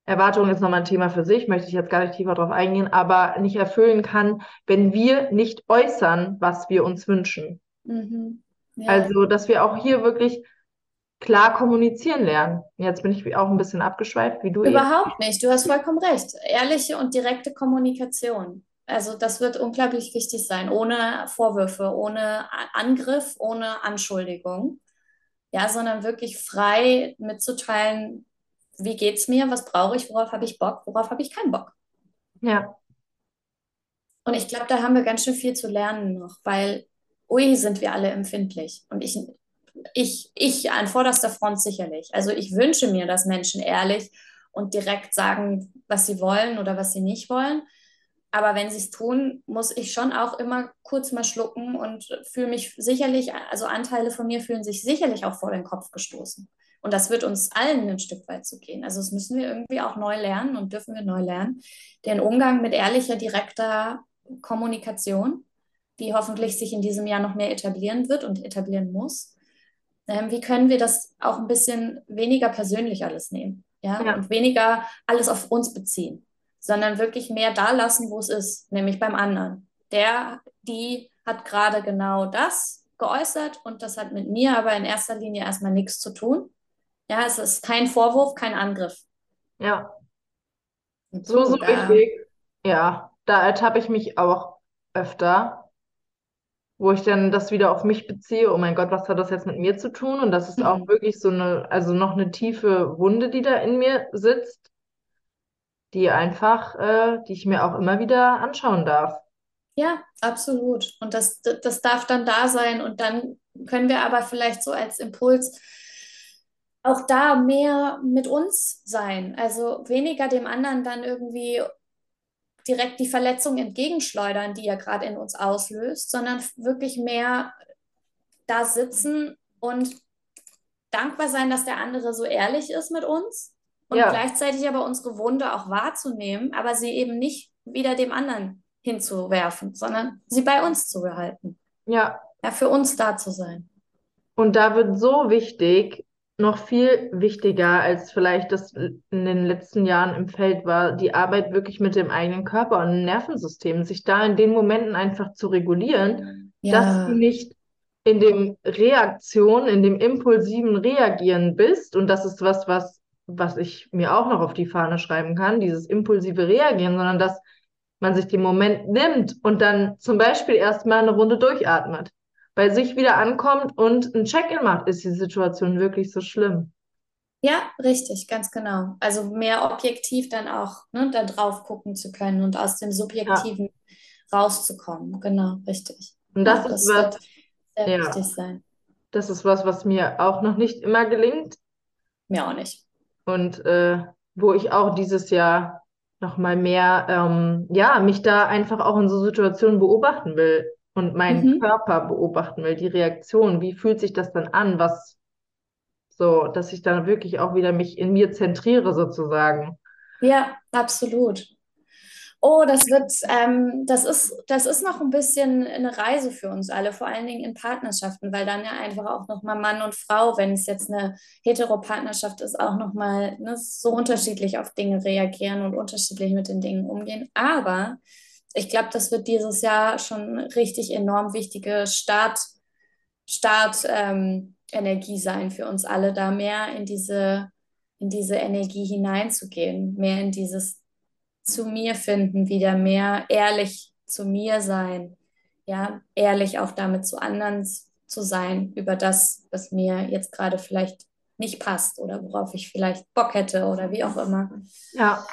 Erwartung ist nochmal ein Thema für sich, möchte ich jetzt gar nicht tiefer drauf eingehen, aber nicht erfüllen kann, wenn wir nicht äußern, was wir uns wünschen. Mhm. Ja. Also, dass wir auch hier wirklich klar kommunizieren lernen. Jetzt bin ich auch ein bisschen abgeschweift, wie du Überhaupt eben. nicht, du hast vollkommen recht. Ehrliche und direkte Kommunikation. Also das wird unglaublich wichtig sein, ohne Vorwürfe, ohne Angriff, ohne Anschuldigung. Ja, sondern wirklich frei mitzuteilen, wie geht's mir, was brauche ich, worauf habe ich Bock, worauf habe ich keinen Bock. Ja. Und ich glaube, da haben wir ganz schön viel zu lernen noch, weil, ui, sind wir alle empfindlich. Und ich, ich, ich an vorderster Front sicherlich. Also ich wünsche mir, dass Menschen ehrlich und direkt sagen, was sie wollen oder was sie nicht wollen. Aber wenn sie es tun, muss ich schon auch immer kurz mal schlucken und fühle mich sicherlich, also Anteile von mir fühlen sich sicherlich auch vor den Kopf gestoßen. Und das wird uns allen ein Stück weit zu gehen. Also das müssen wir irgendwie auch neu lernen und dürfen wir neu lernen. Den Umgang mit ehrlicher, direkter Kommunikation, die hoffentlich sich in diesem Jahr noch mehr etablieren wird und etablieren muss. Ähm, wie können wir das auch ein bisschen weniger persönlich alles nehmen? Ja? ja? Und weniger alles auf uns beziehen, sondern wirklich mehr da lassen, wo es ist, nämlich beim anderen. Der, die hat gerade genau das geäußert und das hat mit mir aber in erster Linie erstmal nichts zu tun. Ja, es ist kein Vorwurf, kein Angriff. Ja. So, so wichtig. Ja, da ertappe ich mich auch öfter, wo ich dann das wieder auf mich beziehe. Oh mein Gott, was hat das jetzt mit mir zu tun? Und das ist mhm. auch wirklich so eine, also noch eine tiefe Wunde, die da in mir sitzt, die einfach, äh, die ich mir auch immer wieder anschauen darf. Ja, absolut. Und das, das darf dann da sein. Und dann können wir aber vielleicht so als Impuls auch da mehr mit uns sein. Also weniger dem anderen dann irgendwie direkt die Verletzung entgegenschleudern, die er gerade in uns auslöst, sondern wirklich mehr da sitzen und dankbar sein, dass der andere so ehrlich ist mit uns und ja. gleichzeitig aber unsere Wunde auch wahrzunehmen, aber sie eben nicht wieder dem anderen hinzuwerfen, sondern sie bei uns zu behalten. Ja. Ja, für uns da zu sein. Und da wird so wichtig, noch viel wichtiger als vielleicht das in den letzten Jahren im Feld war, die Arbeit wirklich mit dem eigenen Körper und dem Nervensystem, sich da in den Momenten einfach zu regulieren, ja. dass du nicht in dem Reaktion, in dem impulsiven Reagieren bist. Und das ist was, was, was ich mir auch noch auf die Fahne schreiben kann, dieses impulsive Reagieren, sondern dass man sich den Moment nimmt und dann zum Beispiel erstmal eine Runde durchatmet bei sich wieder ankommt und ein Check-in macht, ist die Situation wirklich so schlimm. Ja, richtig, ganz genau. Also mehr objektiv dann auch ne, da drauf gucken zu können und aus dem Subjektiven ja. rauszukommen. Genau, richtig. Und das, ja, ist das was, sehr ja, wichtig sein. Das ist was, was mir auch noch nicht immer gelingt. Mir auch nicht. Und äh, wo ich auch dieses Jahr noch mal mehr, ähm, ja, mich da einfach auch in so Situationen beobachten will und meinen mhm. Körper beobachten will, die Reaktion, wie fühlt sich das dann an, was so, dass ich dann wirklich auch wieder mich in mir zentriere sozusagen. Ja, absolut. Oh, das wird, ähm, das ist, das ist noch ein bisschen eine Reise für uns alle, vor allen Dingen in Partnerschaften, weil dann ja einfach auch nochmal Mann und Frau, wenn es jetzt eine Heteropartnerschaft ist, auch nochmal ne, so unterschiedlich auf Dinge reagieren und unterschiedlich mit den Dingen umgehen. Aber ich glaube, das wird dieses Jahr schon richtig enorm wichtige Start, Start ähm, Energie sein für uns alle, da mehr in diese, in diese Energie hineinzugehen, mehr in dieses zu mir finden, wieder mehr ehrlich zu mir sein, ja, ehrlich auch damit zu anderen zu sein über das, was mir jetzt gerade vielleicht nicht passt oder worauf ich vielleicht Bock hätte oder wie auch immer. Ja.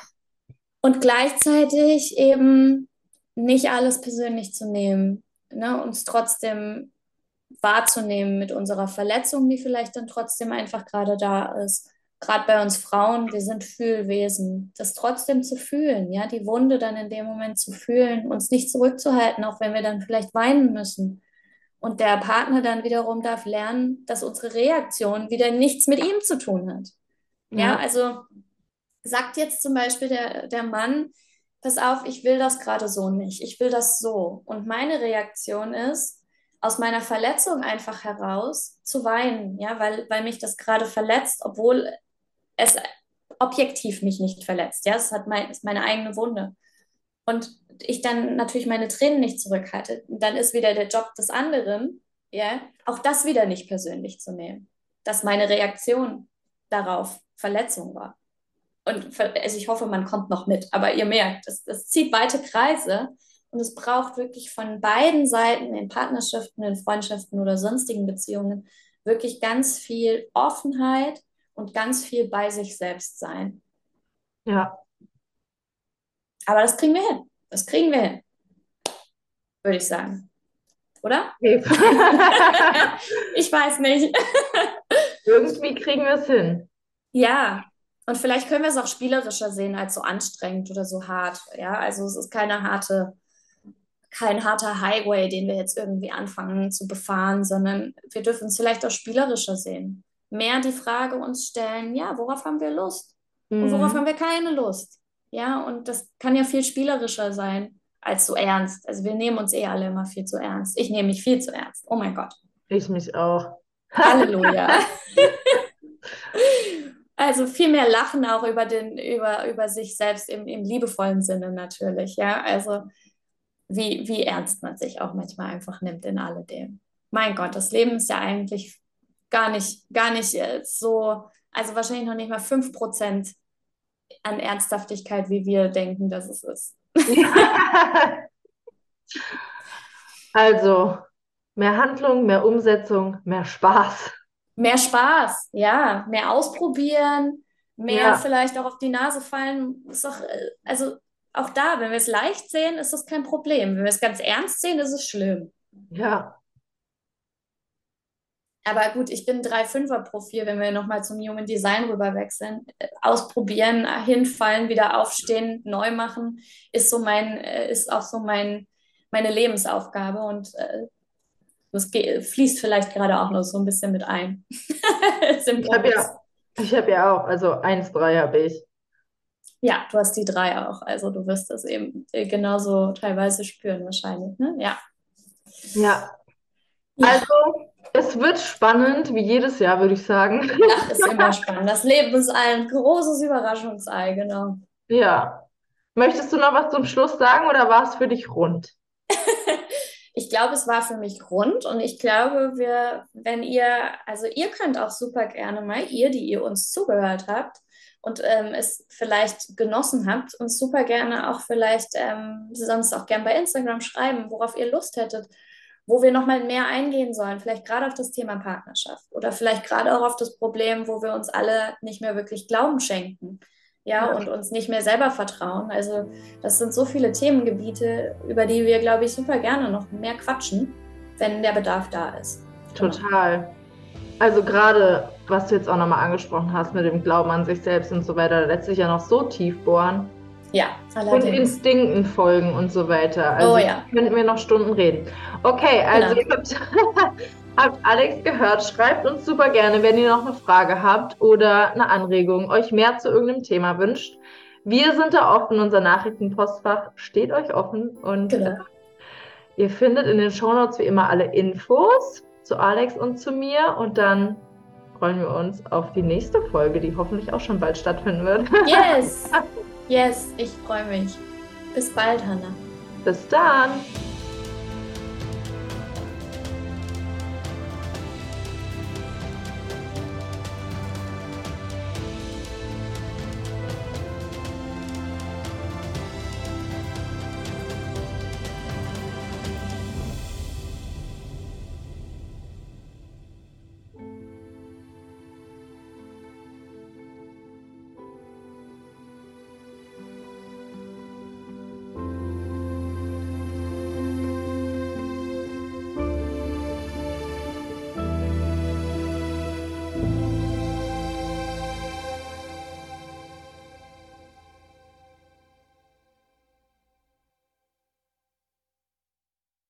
Und gleichzeitig eben nicht alles persönlich zu nehmen, ne, uns trotzdem wahrzunehmen mit unserer Verletzung, die vielleicht dann trotzdem einfach gerade da ist. Gerade bei uns Frauen, wir sind Fühlwesen, das trotzdem zu fühlen, ja, die Wunde dann in dem Moment zu fühlen, uns nicht zurückzuhalten, auch wenn wir dann vielleicht weinen müssen. Und der Partner dann wiederum darf lernen, dass unsere Reaktion wieder nichts mit ihm zu tun hat. Ja, ja also sagt jetzt zum Beispiel der, der Mann, pass auf, ich will das gerade so nicht, ich will das so. Und meine Reaktion ist, aus meiner Verletzung einfach heraus zu weinen, ja, weil, weil mich das gerade verletzt, obwohl es objektiv mich nicht verletzt, ja, es hat mein, ist meine eigene Wunde. Und ich dann natürlich meine Tränen nicht zurückhalte, dann ist wieder der Job des anderen, ja, auch das wieder nicht persönlich zu nehmen, dass meine Reaktion darauf Verletzung war. Und also ich hoffe, man kommt noch mit, aber ihr merkt, das, das zieht weite Kreise und es braucht wirklich von beiden Seiten in Partnerschaften, in Freundschaften oder sonstigen Beziehungen wirklich ganz viel Offenheit und ganz viel bei sich selbst sein. Ja. Aber das kriegen wir hin. Das kriegen wir hin. Würde ich sagen. Oder? Okay. ich weiß nicht. Irgendwie kriegen wir es hin. Ja, und vielleicht können wir es auch spielerischer sehen als so anstrengend oder so hart. Ja, also es ist keine harte, kein harter Highway, den wir jetzt irgendwie anfangen zu befahren, sondern wir dürfen es vielleicht auch spielerischer sehen. Mehr die Frage uns stellen, ja, worauf haben wir Lust? Mhm. Und worauf haben wir keine Lust? Ja, und das kann ja viel spielerischer sein als so ernst. Also wir nehmen uns eh alle immer viel zu ernst. Ich nehme mich viel zu ernst. Oh mein Gott. Ich mich auch. Halleluja. Also viel mehr lachen auch über, den, über, über sich selbst im, im liebevollen Sinne natürlich, ja. Also wie, wie ernst man sich auch manchmal einfach nimmt in alledem. Mein Gott, das Leben ist ja eigentlich gar nicht, gar nicht äh, so, also wahrscheinlich noch nicht mal 5% an Ernsthaftigkeit, wie wir denken, dass es ist. also mehr Handlung, mehr Umsetzung, mehr Spaß mehr Spaß, ja, mehr ausprobieren, mehr ja. vielleicht auch auf die Nase fallen. Ist doch, äh, also auch da, wenn wir es leicht sehen, ist das kein Problem. Wenn wir es ganz ernst sehen, ist es schlimm. Ja. Aber gut, ich bin 3-5er-Profil, wenn wir nochmal zum Human Design rüber wechseln. Äh, ausprobieren, hinfallen, wieder aufstehen, neu machen, ist so mein, äh, ist auch so mein, meine Lebensaufgabe. Und äh, das fließt vielleicht gerade auch noch so ein bisschen mit ein. ich habe ja, hab ja auch, also 1-3 habe ich. Ja, du hast die 3 auch. Also du wirst das eben genauso teilweise spüren wahrscheinlich, ne? Ja. Ja. Ja. Also, es wird spannend, wie jedes Jahr, würde ich sagen. Ach, ist immer spannend. Das Leben ist ein großes Überraschungsei, genau. Ja. Möchtest du noch was zum Schluss sagen oder war es für dich rund? Ich glaube, es war für mich rund und ich glaube, wir, wenn ihr, also ihr könnt auch super gerne mal, ihr, die ihr uns zugehört habt und ähm, es vielleicht genossen habt, uns super gerne auch vielleicht ähm, sonst auch gerne bei Instagram schreiben, worauf ihr Lust hättet wo wir nochmal mehr eingehen sollen, vielleicht gerade auf das Thema Partnerschaft oder vielleicht gerade auch auf das Problem, wo wir uns alle nicht mehr wirklich Glauben schenken. Ja, und uns nicht mehr selber vertrauen. Also, das sind so viele Themengebiete, über die wir, glaube ich, super gerne noch mehr quatschen, wenn der Bedarf da ist. Total. Also, gerade was du jetzt auch nochmal angesprochen hast mit dem Glauben an sich selbst und so weiter, letztlich ja noch so tief bohren. Ja, allerdings. Und Instinkten folgen und so weiter. Also oh ja. könnten wir noch Stunden reden. Okay, also genau. habt, Alex gehört. Schreibt uns super gerne, wenn ihr noch eine Frage habt oder eine Anregung, euch mehr zu irgendeinem Thema wünscht. Wir sind da offen, unser Nachrichtenpostfach steht euch offen und genau. äh, ihr findet in den Shownotes wie immer alle Infos zu Alex und zu mir und dann freuen wir uns auf die nächste Folge, die hoffentlich auch schon bald stattfinden wird. Yes! Yes, ich freue mich. Bis bald, Hannah. Bis dann.